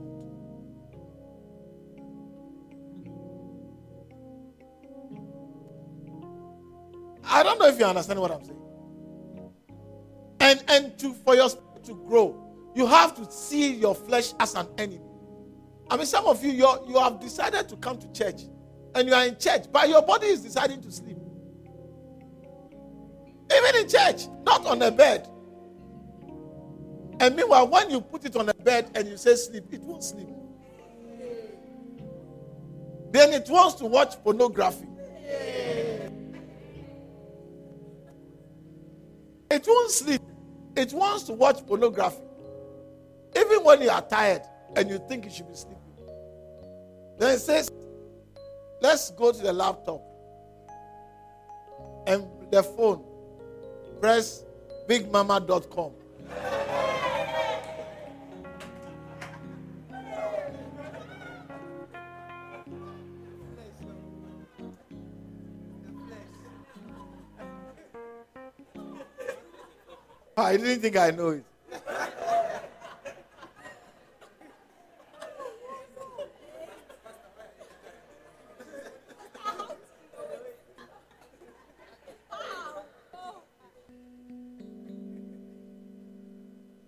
I don't know if you understand what I'm saying. And and to for your spirit to grow, you have to see your flesh as an enemy. I mean, some of you you you have decided to come to church, and you are in church, but your body is deciding to sleep. Even in church, not on a bed. And meanwhile, when you put it on a bed and you say sleep, it won't sleep. Then it wants to watch pornography. It won't sleep. It wants to watch pornography. Even when you are tired and you think you should be sleeping. Then it says, let's go to the laptop and the phone. Press bigmama.com. [LAUGHS] I didn't think I know it.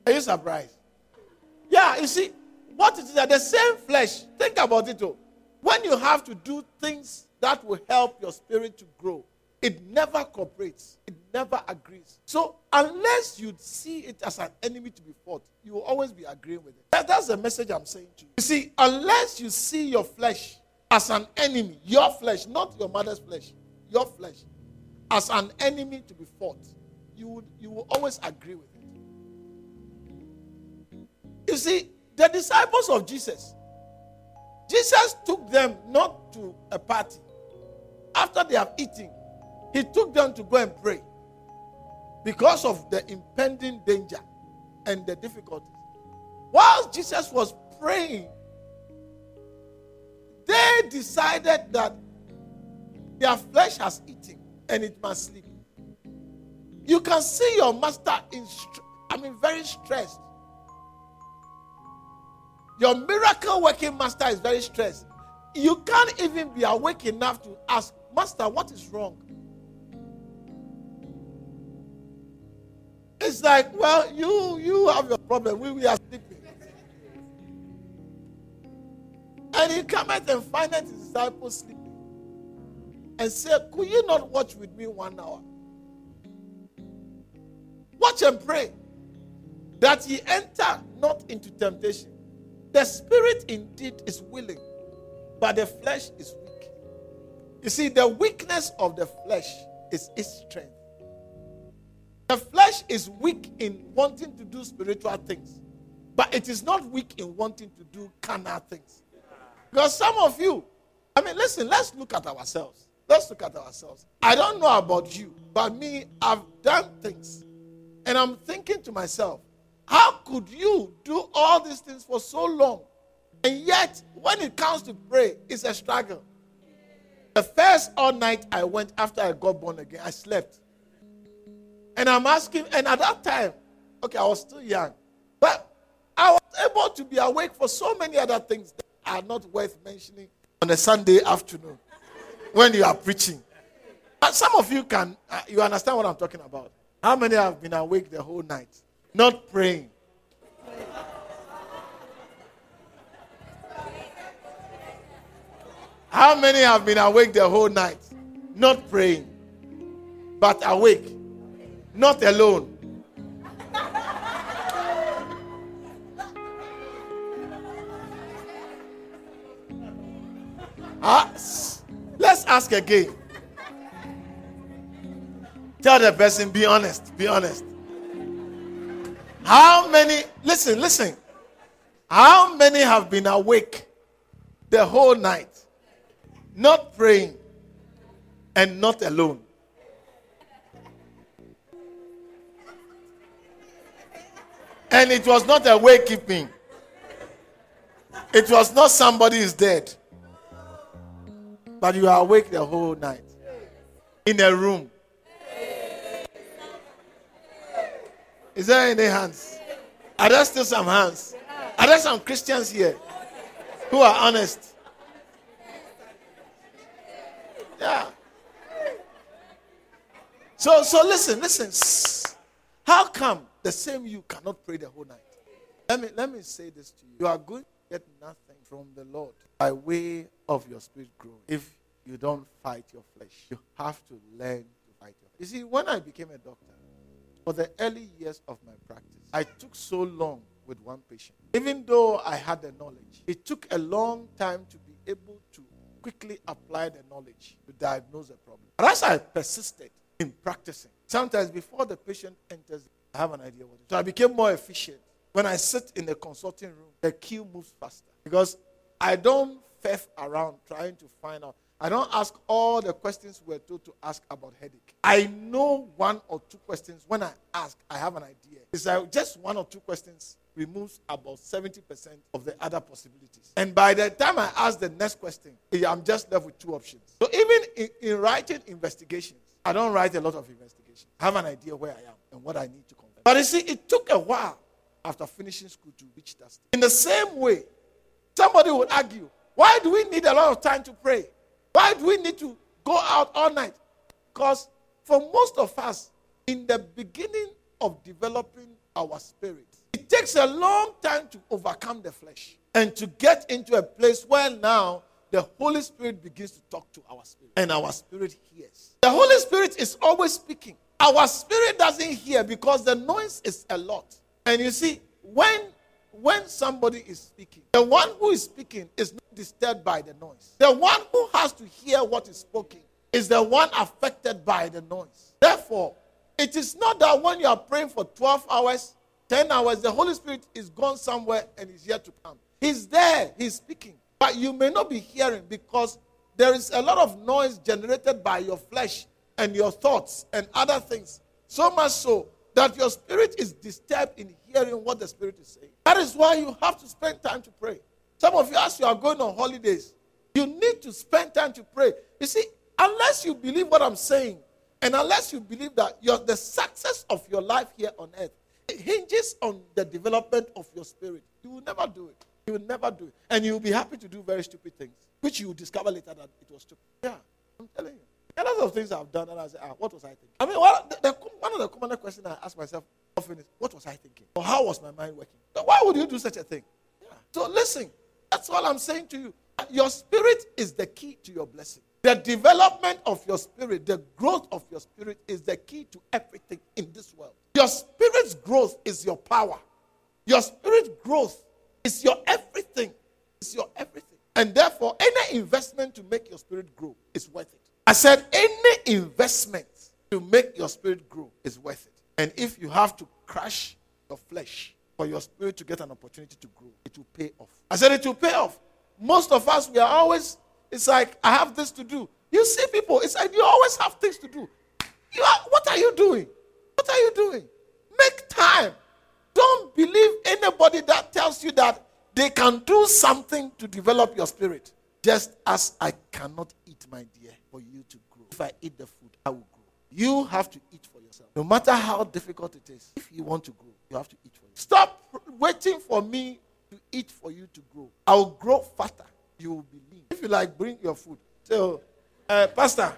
Are you surprised? Yeah, you see, what it is that the same flesh, think about it all. When you have to do things that will help your spirit to grow, it never cooperates, it never agrees. So, unless you see it as an enemy to be fought, you will always be agreeing with it. That- that's the message I'm saying to you. You see, unless you see your flesh as an enemy, your flesh, not your mother's flesh, your flesh, as an enemy to be fought, you, would, you will always agree with it. You see, the disciples of Jesus, Jesus took them not to a party. After they have eaten, he took them to go and pray because of the impending danger and the difficulties. While Jesus was praying, they decided that their flesh has eaten and it must sleep. You can see your master in, I mean, very stressed. Your miracle working master is very stressed. You can't even be awake enough to ask, Master, what is wrong? It's like, well, you you have your problem. We, we are sleeping. And he cometh and findeth his disciples sleeping. And said, Could you not watch with me one hour? Watch and pray that ye enter not into temptation. The spirit indeed is willing, but the flesh is weak. You see, the weakness of the flesh is its strength. The flesh is weak in wanting to do spiritual things, but it is not weak in wanting to do carnal things. Because some of you, I mean, listen, let's look at ourselves. Let's look at ourselves. I don't know about you, but me, I've done things. And I'm thinking to myself, how could you do all these things for so long? And yet, when it comes to pray, it's a struggle. The first all night I went after I got born again, I slept. And I'm asking, and at that time, okay, I was still young, but I was able to be awake for so many other things that are not worth mentioning on a Sunday afternoon when you are preaching. But some of you can, uh, you understand what I'm talking about. How many have been awake the whole night? Not praying. How many have been awake the whole night? Not praying, but awake, not alone. Ah, let's ask again. Tell the person, be honest, be honest. How many, listen, listen. How many have been awake the whole night, not praying, and not alone? And it was not a wakekeeping. It was not somebody is dead. But you are awake the whole night. In a room. Is there any hands? Are there still some hands? Are there some Christians here who are honest? Yeah. So, so listen, listen. How come the same you cannot pray the whole night? Let me let me say this to you. You are going to get nothing from the Lord by way of your spirit growing. If you don't fight your flesh, you have to learn to fight your flesh. You see, when I became a doctor, for the early years of my practice, I took so long with one patient. Even though I had the knowledge, it took a long time to be able to quickly apply the knowledge to diagnose the problem. But as I persisted in practicing, sometimes before the patient enters, I have an idea what. So I became more efficient. When I sit in the consulting room, the queue moves faster because I don't faff around trying to find out. I don't ask all the questions we're told to ask about headache. I know one or two questions. When I ask, I have an idea. It's like just one or two questions removes about 70% of the other possibilities. And by the time I ask the next question, I'm just left with two options. So even in, in writing investigations, I don't write a lot of investigations. I have an idea where I am and what I need to confess. But you see, it took a while after finishing school to reach that stage. In the same way, somebody would argue, why do we need a lot of time to pray? Why do we need to go out all night? Because for most of us, in the beginning of developing our spirit, it takes a long time to overcome the flesh and to get into a place where now the Holy Spirit begins to talk to our spirit and our spirit hears. The Holy Spirit is always speaking. Our spirit doesn't hear because the noise is a lot. And you see, when when somebody is speaking, the one who is speaking is not disturbed by the noise. The one who has to hear what is spoken is the one affected by the noise. Therefore, it is not that when you are praying for 12 hours, 10 hours, the Holy Spirit is gone somewhere and is yet to come. He's there, he's speaking. But you may not be hearing because there is a lot of noise generated by your flesh and your thoughts and other things. So much so that your spirit is disturbed in hearing what the Spirit is saying. That is why you have to spend time to pray. Some of you, as you are going on holidays, you need to spend time to pray. You see, unless you believe what I'm saying, and unless you believe that the success of your life here on earth hinges on the development of your spirit, you will never do it. You will never do it. And you will be happy to do very stupid things, which you will discover later that it was stupid. Yeah, I'm telling you. A lot of things I've done, and I say, ah, what was I thinking? I mean, well, the, the, one of the common questions I ask myself often is, what was I thinking? Or how was my mind working? So why would you do such a thing? Yeah. So listen, that's all I'm saying to you. Your spirit is the key to your blessing. The development of your spirit, the growth of your spirit is the key to everything in this world. Your spirit's growth is your power. Your spirit growth is your everything. It's your everything. And therefore, any investment to make your spirit grow is worth it. I said, any investment to make your spirit grow is worth it. And if you have to crush your flesh for your spirit to get an opportunity to grow, it will pay off. I said, it will pay off. Most of us, we are always, it's like, I have this to do. You see people, it's like you always have things to do. You are, what are you doing? What are you doing? Make time. Don't believe anybody that tells you that they can do something to develop your spirit. Just as I cannot eat, my dear, for you to grow. If I eat the food, I will grow. You have to eat for yourself. No matter how difficult it is, if you want to grow, you have to eat for yourself. Stop waiting for me to eat for you to grow. I will grow fatter. You will be lean. If you like, bring your food. So, uh, Pastor,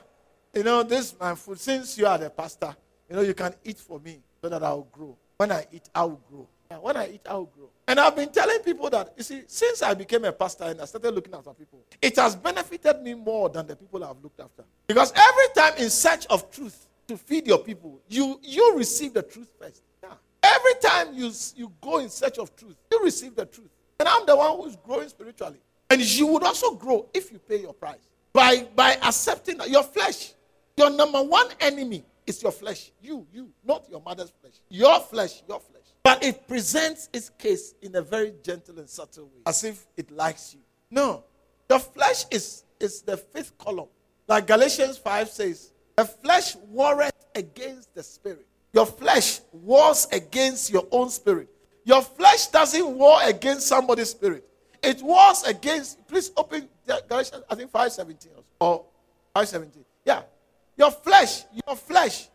you know, this is my food. Since you are the pastor, you know, you can eat for me so that I will grow. When I eat, I will grow. When I eat, I will grow. And I've been telling people that, you see, since I became a pastor and I started looking after people, it has benefited me more than the people I've looked after. Because every time in search of truth to feed your people, you, you receive the truth first. Yeah. Every time you, you go in search of truth, you receive the truth. And I'm the one who's growing spiritually. And you would also grow if you pay your price. By, by accepting that your flesh. Your number one enemy is your flesh. You, you, not your mother's flesh. Your flesh, your flesh. But it presents its case in a very gentle and subtle way, as if it likes you. No. The flesh is, is the fifth column. Like Galatians 5 says, the flesh warreth against the spirit. Your flesh wars against your own spirit. Your flesh doesn't war against somebody's spirit. It wars against, please open Galatians, I think 517 or 517. Yeah. Your flesh, your flesh.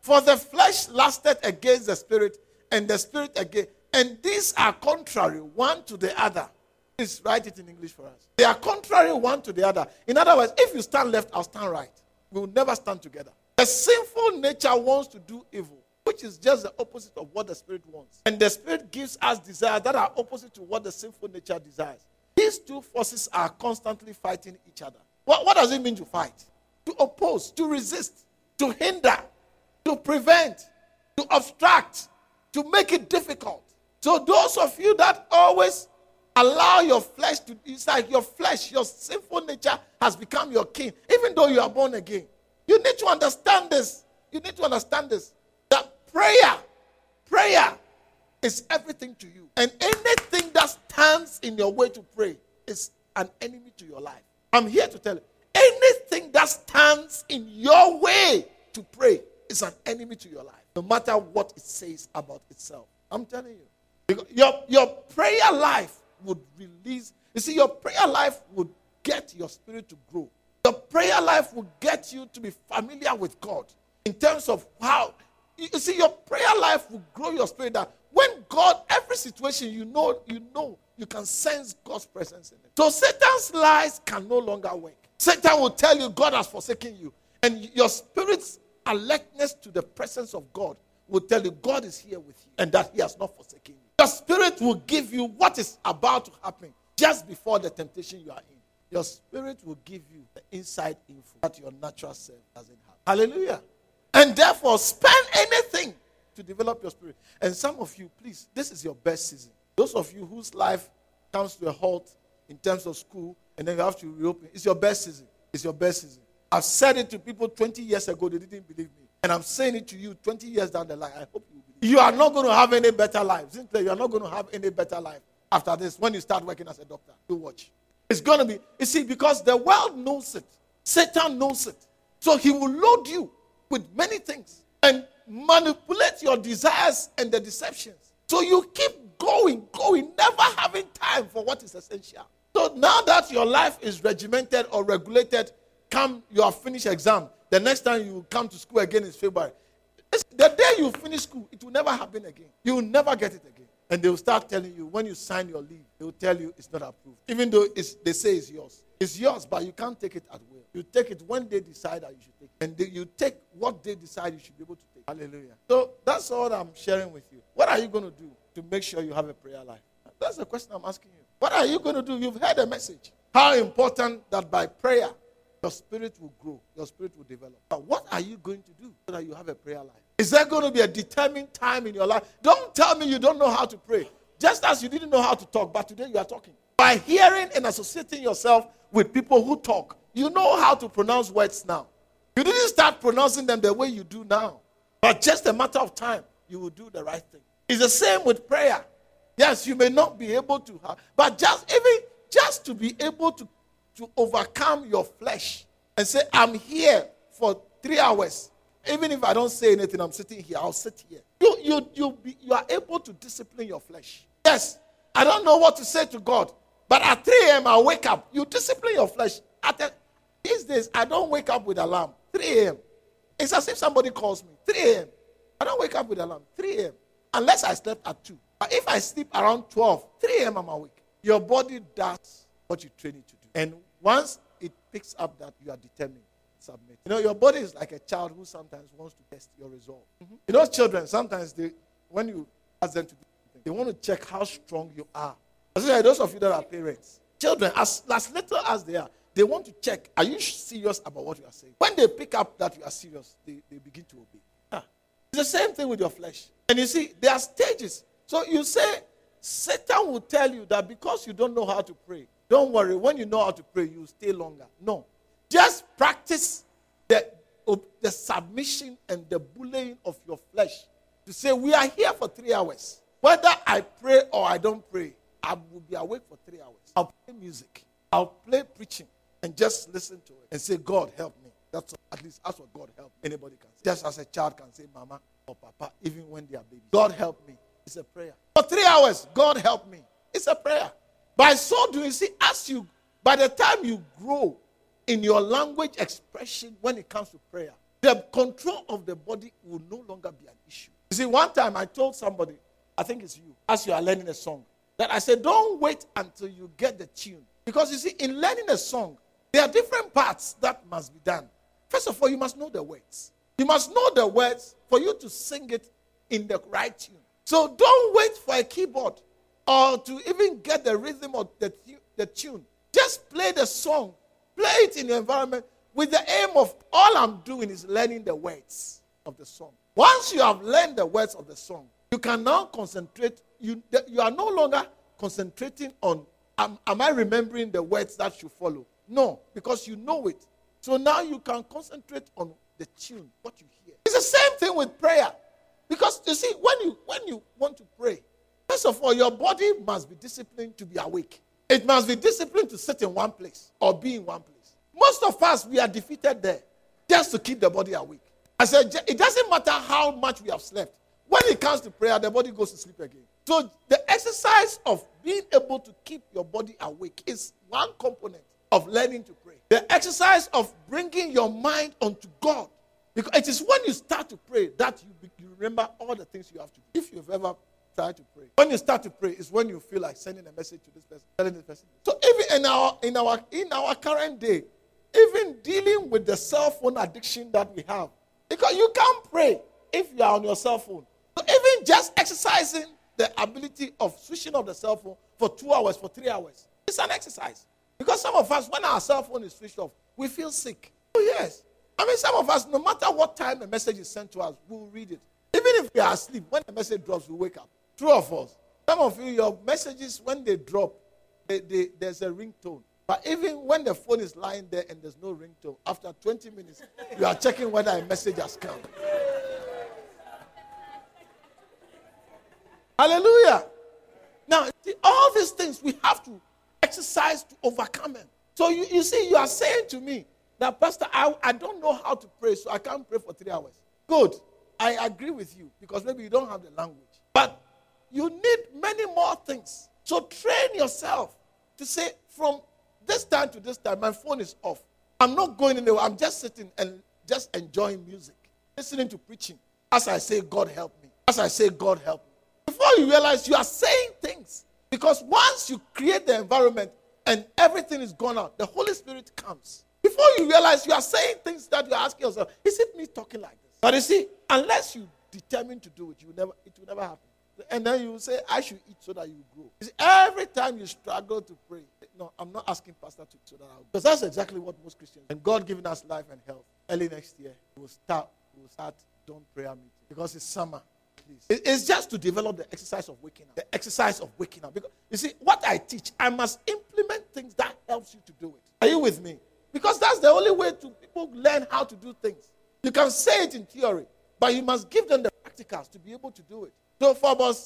For the flesh lasted against the spirit, and the spirit again. And these are contrary one to the other. Please write it in English for us. They are contrary one to the other. In other words, if you stand left, I'll stand right. We will never stand together. The sinful nature wants to do evil, which is just the opposite of what the spirit wants. And the spirit gives us desires that are opposite to what the sinful nature desires. These two forces are constantly fighting each other. What, what does it mean to fight? To oppose, to resist, to hinder, to prevent, to obstruct, to make it difficult. So, those of you that always allow your flesh to, it's like your flesh, your sinful nature has become your king, even though you are born again. You need to understand this. You need to understand this. That prayer, prayer is everything to you. And anything that stands in your way to pray is an enemy to your life. I'm here to tell you anything that stands in your way to pray is an enemy to your life no matter what it says about itself. I'm telling you. Your, your prayer life would release, you see, your prayer life would get your spirit to grow. Your prayer life will get you to be familiar with God in terms of how, you see, your prayer life will grow your spirit that when God, every situation you know, you know, you can sense God's presence in it. So Satan's lies can no longer work. Satan will tell you God has forsaken you. And your spirit's alertness to the presence of God will tell you God is here with you and that He has not forsaken you. Your spirit will give you what is about to happen just before the temptation you are in. Your spirit will give you the inside info that your natural self doesn't have. Hallelujah. And therefore, spend anything to develop your spirit. And some of you, please, this is your best season. Those of you whose life comes to a halt in terms of school and then you have to reopen, it's your best season. It's your best season. I've said it to people 20 years ago, they didn't believe me. And I'm saying it to you 20 years down the line. I hope you believe. You are not going to have any better life. Simply, you are not going to have any better life after this when you start working as a doctor. You watch. It's going to be, you see, because the world knows it, Satan knows it. So he will load you with many things and manipulate your desires and the deceptions. So you keep going, going, never having time for what is essential. So now that your life is regimented or regulated come, you have finished exam. The next time you come to school again is February. The day you finish school, it will never happen again. You will never get it again. And they will start telling you when you sign your leave, they will tell you it's not approved. Even though they say it's yours. It's yours, but you can't take it at will. You take it when they decide that you should take it. And they, you take what they decide you should be able to take. Hallelujah. So that's all I'm sharing with you. What are you going to do to make sure you have a prayer life? That's the question I'm asking you. What are you going to do? You've heard a message. How important that by prayer your spirit will grow, your spirit will develop. But what are you going to do so that you have a prayer life? Is there going to be a determined time in your life? Don't tell me you don't know how to pray. Just as you didn't know how to talk, but today you are talking. By hearing and associating yourself with people who talk, you know how to pronounce words now. You didn't start pronouncing them the way you do now, but just a matter of time, you will do the right thing. It's the same with prayer. Yes, you may not be able to, have, but just even just to be able to to overcome your flesh and say, I'm here for three hours. Even if I don't say anything, I'm sitting here, I'll sit here. You, you, you, be, you are able to discipline your flesh. Yes, I don't know what to say to God, but at 3 a.m., I wake up. You discipline your flesh. At a, these days, I don't wake up with alarm. 3 a.m. It's as if somebody calls me. 3 a.m. I don't wake up with alarm. 3 a.m. Unless I slept at 2. But if I sleep around 12, 3 a.m., I'm awake. Your body does what you train it to do. And once it picks up that you are determined, submit. You know, your body is like a child who sometimes wants to test your resolve. Mm-hmm. You know, children, sometimes they, when you ask them to do something, they want to check how strong you are. Especially those of you that are parents. Children, as, as little as they are, they want to check, are you serious about what you are saying? When they pick up that you are serious, they, they begin to obey. Ah. It's the same thing with your flesh. And you see, there are stages. So you say, Satan will tell you that because you don't know how to pray, don't worry. When you know how to pray, you stay longer. No. Just practice the, the submission and the bullying of your flesh to say, We are here for three hours. Whether I pray or I don't pray, I will be awake for three hours. I'll play music, I'll play preaching, and just listen to it and say, God, help me. That's at least that's what God help. Anybody can say. Just as a child can say, Mama or Papa, even when they are babies. God help me. It's a prayer. For three hours, God help me. It's a prayer. By so doing, see, as you, by the time you grow in your language expression when it comes to prayer, the control of the body will no longer be an issue. You see, one time I told somebody, I think it's you, as you are learning a song, that I said, don't wait until you get the tune. Because you see, in learning a song, there are different parts that must be done. First of all, you must know the words. You must know the words for you to sing it in the right tune. So don't wait for a keyboard or to even get the rhythm of the, the tune. Just play the song, play it in your environment with the aim of all I'm doing is learning the words of the song. Once you have learned the words of the song, you can now concentrate. You, you are no longer concentrating on, am, am I remembering the words that should follow? No, because you know it. So now you can concentrate on the tune, what you hear. It's the same thing with prayer. Because you see, when you when you want to pray, first of all, your body must be disciplined to be awake. It must be disciplined to sit in one place or be in one place. Most of us we are defeated there just to keep the body awake. I said it doesn't matter how much we have slept. When it comes to prayer, the body goes to sleep again. So the exercise of being able to keep your body awake is one component of learning to pray. The exercise of bringing your mind onto God because it is when you start to pray that you, you remember all the things you have to do. If you've ever to pray, when you start to pray, is when you feel like sending a message to this person, telling this person. So even in our in our in our current day, even dealing with the cell phone addiction that we have, because you can't pray if you are on your cell phone. So even just exercising the ability of switching off the cell phone for two hours, for three hours, it's an exercise. Because some of us, when our cell phone is switched off, we feel sick. Oh yes. I mean, some of us, no matter what time a message is sent to us, we'll read it. Even if we are asleep, when the message drops, we wake up. True of us. Some of you, your messages, when they drop, they, they, there's a ringtone. But even when the phone is lying there and there's no ringtone, after 20 minutes, you are checking whether a message has come. Hallelujah. Now, see, all these things we have to exercise to overcome them. So you, you see, you are saying to me, that, Pastor, I, I don't know how to pray, so I can't pray for three hours. Good. I agree with you because maybe you don't have the language. But you need many more things. So train yourself to say, from this time to this time, my phone is off. I'm not going anywhere. I'm just sitting and just enjoying music, listening to preaching. As I say, God help me. As I say, God help me. Before you realize you are saying things. Because once you create the environment and everything is gone out, the Holy Spirit comes. Before you realize you are saying things that you're asking yourself, is it me talking like this? But you see, unless you determine to do it, you never, it will never happen. And then you say, I should eat so that you grow. See, every time you struggle to pray, no, I'm not asking Pastor to so that I'll Because that's exactly what most Christians And God giving us life and health. Early next year, we'll start, we'll start Dawn Prayer Meeting. Because it's summer. Please. It's just to develop the exercise of waking up. The exercise of waking up. Because you see, what I teach, I must implement things that helps you to do it. Are you with me? Because that's the only way to people learn how to do things. You can say it in theory, but you must give them the practicals to be able to do it. So for about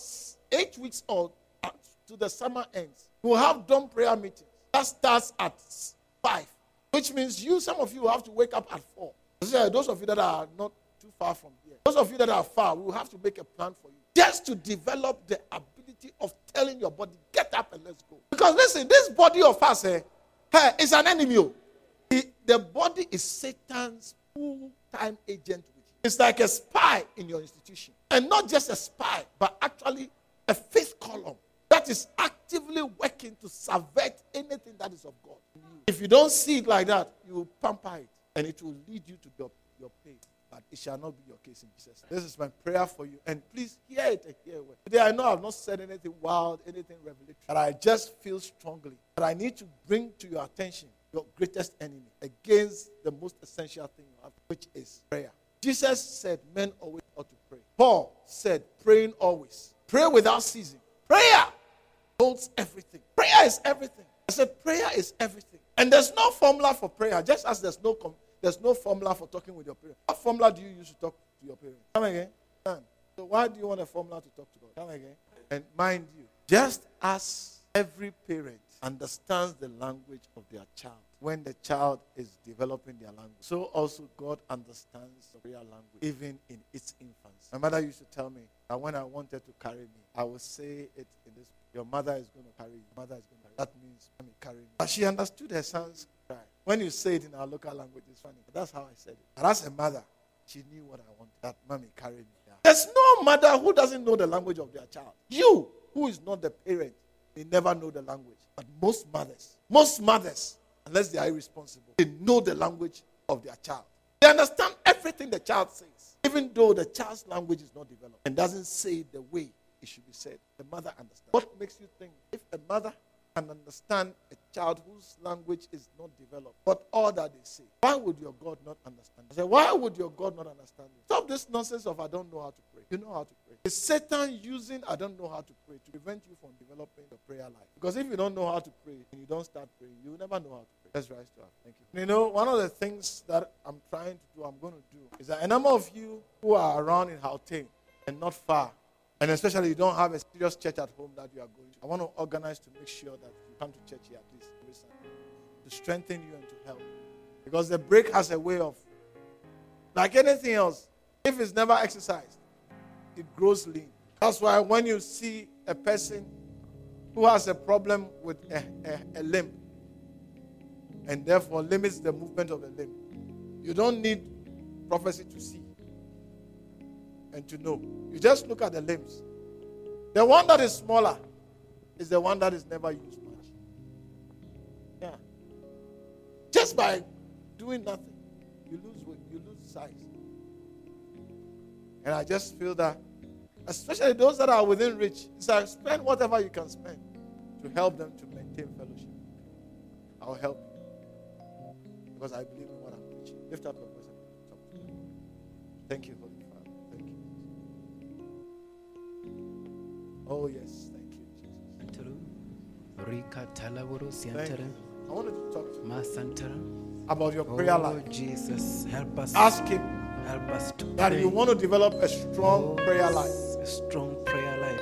eight weeks or to the summer ends, we'll have Dawn Prayer meetings. That starts at five, which means you, some of you, have to wake up at four. Those of you that are not too far from here, those of you that are far, we will have to make a plan for you just to develop the ability of telling your body, get up and let's go. Because listen, this body of us eh, is an enemy. Oh. The body is Satan's full time agent. It's like a spy in your institution. And not just a spy, but actually a fifth column that is actively working to subvert anything that is of God. If you don't see it like that, you will pamper it and it will lead you to your, your pain. But it shall not be your case in Jesus. This is my prayer for you. And please hear it and hear well. Today I know I've not said anything wild, anything revelatory, but I just feel strongly that I need to bring to your attention your greatest enemy against the most essential thing you have, which is prayer. Jesus said men always ought to pray. Paul said praying always. Pray without ceasing. Prayer holds everything. Prayer is everything. I said prayer is everything. And there's no formula for prayer, just as there's no com- there's no formula for talking with your parents. What formula do you use to talk to your parents? Come again. So why do you want a formula to talk to God? Come again. And mind you, just as every parent understands the language of their child when the child is developing their language, so also God understands the real language even in its infancy. My mother used to tell me that when I wanted to carry me, I would say it in this your mother is going to carry you. Mother is going to carry you. That means mommy carry me. But she understood her son's cry. When you say it in our local language, it's funny. But that's how I said it. But as a mother, she knew what I wanted. That mommy carry me. Yeah. There's no mother who doesn't know the language of their child. You, who is not the parent, may never know the language. But most mothers, most mothers, unless they are irresponsible, they know the language of their child. They understand everything the child says, even though the child's language is not developed and doesn't say the way it should be said. The mother understands. What makes you think if a mother can understand a child whose language is not developed, but all that they say, why would your God not understand? I said, why would your God not understand? You? Stop this nonsense of I don't know how to pray. You know how to pray. Is Satan using I don't know how to pray to prevent you from developing your prayer life? Because if you don't know how to pray and you don't start praying, you never know how to pray. Let's rise to our thank you. You know, one of the things that I'm trying to do, I'm going to do, is that a number of you who are around in Gauteng and not far, and especially you don't have a serious church at home that you are going to. I want to organize to make sure that you come to church here at least every Sunday to strengthen you and to help. Because the break has a way of, like anything else, if it's never exercised, it grows lean. That's why when you see a person who has a problem with a, a, a limb and therefore limits the movement of the limb, you don't need prophecy to see and to know. You just look at the limbs. The one that is smaller is the one that is never used much. Yeah. Just by doing nothing, you lose weight, you lose size. And I just feel that, especially those that are within reach, it's like spend whatever you can spend to help them to maintain fellowship. I'll help you. Because I believe in what I'm preaching. Lift up your voice and talk to me. Thank you, Oh, yes. Thank you, Jesus. Santara, Rika Talaburu Thank you. I wanted to talk to you about your prayer Oh life. Jesus, help us. Ask Him help us to that pray. you want to develop a strong Oh, prayer life. A strong prayer life.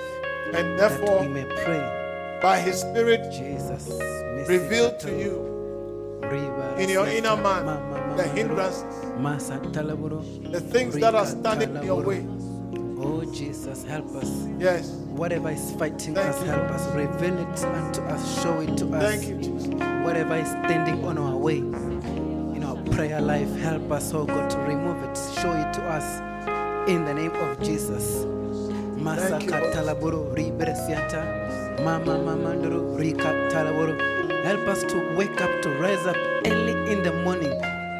And that we therefore, may pray. by His Spirit, Jesus. reveal to you in your inner Ma- man ma- ma- the hindrances, the things that are standing in your way. Jesus, help us. Yes. Whatever is fighting Thank us, you. help us. Reveal it unto us. Show it to us. Thank you, Jesus. whatever is standing on our way in our prayer life, help us, oh God, to remove it, show it to us in the name of Jesus. Masa Thank you, Lord. katalaburu ribresianta, mama. Help us to wake up, to rise up early in the morning,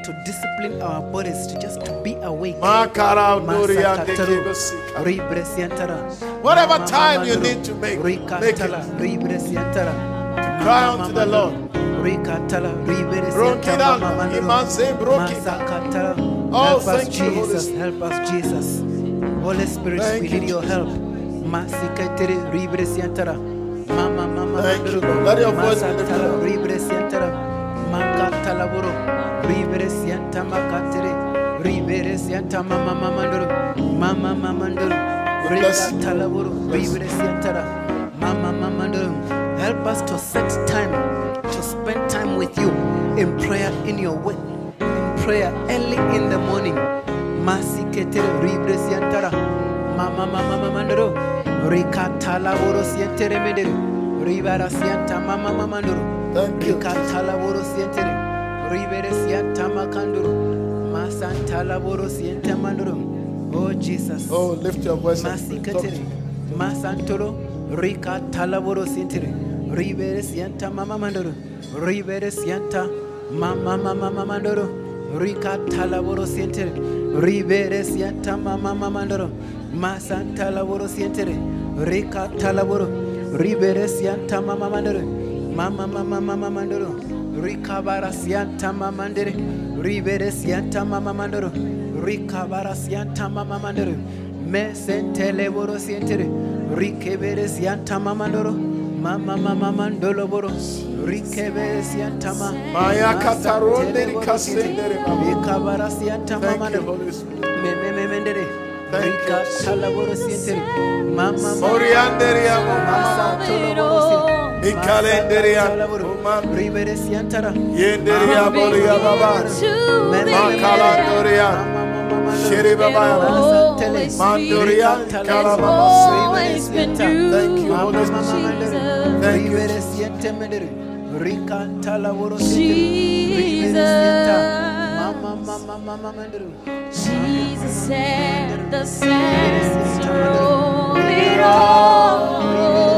to discipline our bodies, to just to be awake. Makara Masa Doria kataru Dekebosika. ribresiantara. Whatever time you need to make, make it. ribresiantara. Cry unto the Lord. Rikatala, ribere Bronkidal, sienta, mama, mama, Imanse Brokida. Masakatala. Oh, thank you, Holy Jesus. Spirit. Help us, Jesus. Holy Spirit, Thank we need your help. Masikatere, ribere. Mama, mama, Thank you, Let your voice be lifted Ribere sienta makatere. Ribere mama, mama, manduru. Mama, mama, manduru. We bless you. Rikatala buru. Bless you. Ribere. Mama, mama, manduru. Help us to set time to spend time with you in prayer in your way in prayer early in the morning masiketere ribre siantara mama mama mama ndoro rikatala boro sientere medere ribara sianta mama mama ndoro Thank you. Oh jesus Oh, lift your voice and pray. Talk to masiketere him. masantoro Rika talaboro sintere. Ribere sianta mama mandoro. Ribere sianta mama mama mama mandoro. Rika talaboro sintere. Ribere sianta mama mama mandoro. Masanta laboro sintere. Rika talaboro. Ribere sianta mama mandoro. Mama mama mama mandoro. Rika bara sianta mama mandere. Ribere sianta mama mandoro. Rika bara sianta mama mandoro. Me sentele boro sientere. Rike bere sianta mama mandoro. Mama mama mandolo boro. Rike bere sianta ma. Maya kataronde rikasendere sientere. baba. Rika bara sianta mama Thank you, mandoro. Holy Spirit. Me me me mendere. Thank Rika you. talaboro sientere. Mama mama. Moriandere amo Masa mama. tolo boro sientere. Ikalendere Masa amo talaboro. mama. Ribere siantara. Yendere amo ya baba. Makalandoria. Shere baba. Always Mandoria It's kalababa. always been you. Thank you, Holy Jesus. Thank you. Jesus at the center of it all.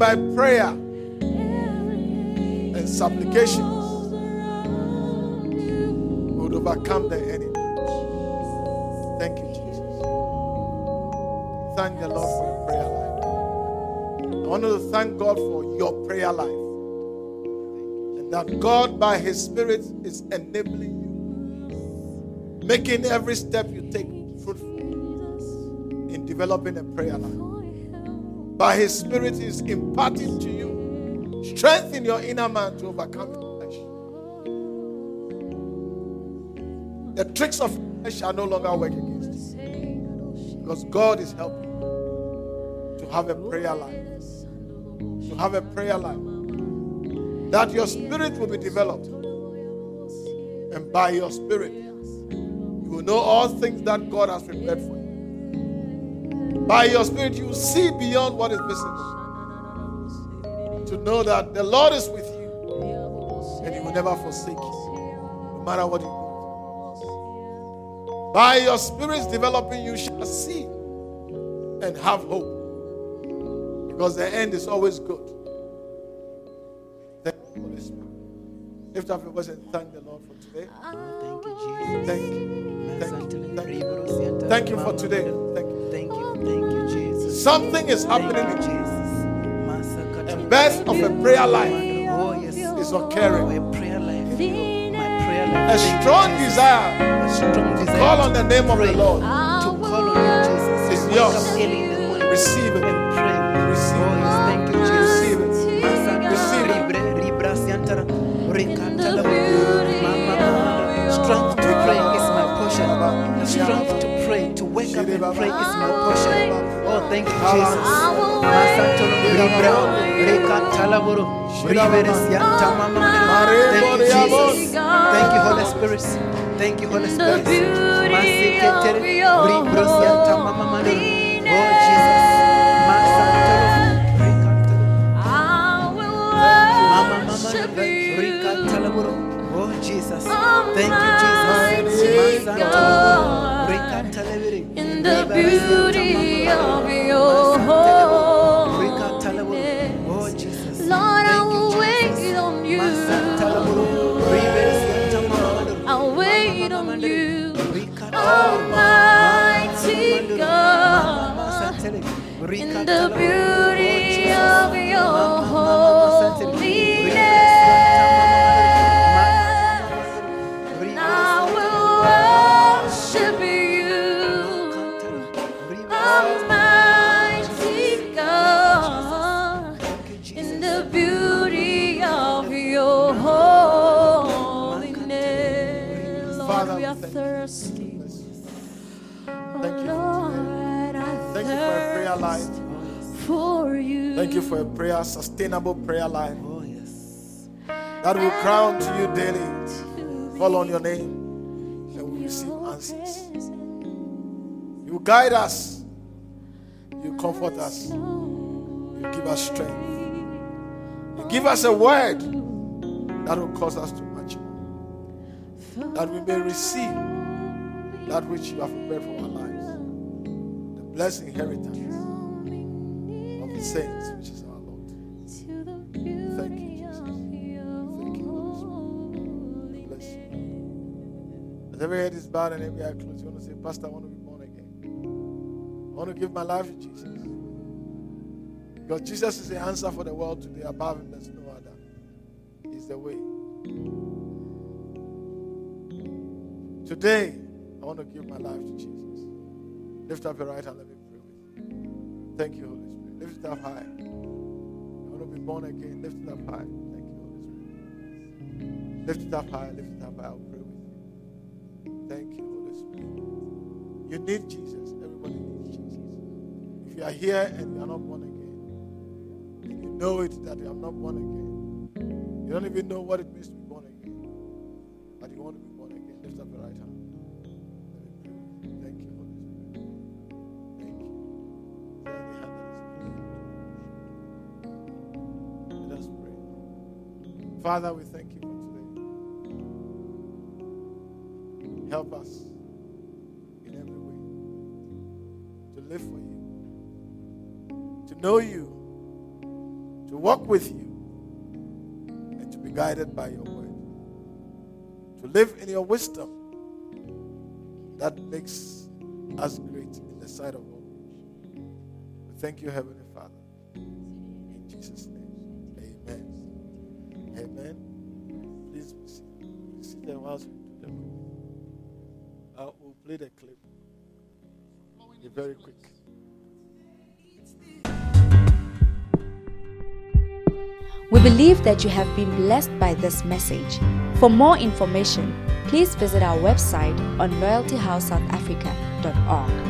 By prayer and supplications, would overcome the enemy. Thank you, Jesus. Thank the Lord for your prayer life. I want to thank God for your prayer life. And that God, by His Spirit, is enabling you, making every step you take fruitful in developing a prayer life. By His Spirit, is imparting to you strength in your inner man to overcome flesh. The tricks of flesh shall no longer work against you because God is helping you to have a prayer life. To have a prayer life. That your spirit will be developed. And by your spirit, you will know all things that God has prepared for you. By your spirit, you see beyond what is visible. To know that the Lord is with you and He will never forsake you, no matter what you do. By your spirits developing, you shall see and have hope. Because the end is always good. Thank you, Holy Spirit. Lift up your voice and thank the Lord for today. Thank you, Jesus. Thank you. Thank you. Thank you. Thank you for today. Thank you. Thank you, Jesus. Something is happening you, in. Jesus. Masakata. And birth of a prayer life Oh, is Oh, occurring. a prayer life. My prayer life. A strong desire A strong desire call on the name of the Lord. To call on Jesus. It's yours. up early in the morning Receive it. and. Receive Oh, yes. Thank you, Jesus. Receive it. Receive it. libre, libra siantara, rekata la- beauty Mama, mama, of your Strength to pray is my portion. Strength to pray, to wake up and pray is my portion. Oh, thank you, Jesus. I will Masantolo wait Libra, on you. Reka Talaboro, Riveres oh, Thank you, Jesus. Thank you, Holy Spirit. Thank you, Holy The Spirit. beauty Masiketere, of your Ribros Yantama Mamando. Oh, Jesus. Masantolo, Reka Talaboro. I will Mama, mama, you. Oh, Jesus. Oh, thank you, Jesus. The beauty of your holiness. Lord, I will wait on you. I'll wait on you. Almighty God. In the beauty of your prayer life. for you. Thank you for a prayer, sustainable prayer life Oh, yes. that will crown to you daily. Call on your name and we receive answers. You guide us. You comfort us. You give us strength. You give us a word that will cause us to more. That we may receive that which you have prepared for. The blessed inheritance of the saints, which is our Lord. Thank you, Jesus. Thank you, Holy Spirit. Bless you. As every head is bowed and every eye closed, you want to say, Pastor, I want to be born again. I want to give my life to Jesus. Because Jesus is the answer for the world today. Above him, there's no other. He's the way. Today, I want to give my life to Jesus. Lift up your right hand, let me pray with you. Thank you, Holy Spirit. Lift it up high. I want to be born again. Lift it up high. Thank you, Holy Spirit. Lift it up high. Lift it up high. I'll pray with you. Thank you, Holy Spirit. You need Jesus. Everybody needs Jesus. If you are here and you are not born again, and you know it that you are not born again, you don't even know what it means to Father, we thank you for today. Help us in every way to live for you, to know you, to walk with you, and to be guided by your word, to live in your wisdom that makes us great in the sight of all. We thank you, Heavenly Father. In Jesus' name, amen. Amen. Please. Be seated whilst we do the quick. Uh, we'll play the clip. Be very quick. We believe that you have been blessed by this message. For more information, please visit our website on loyaltyhousesouthafrica.org.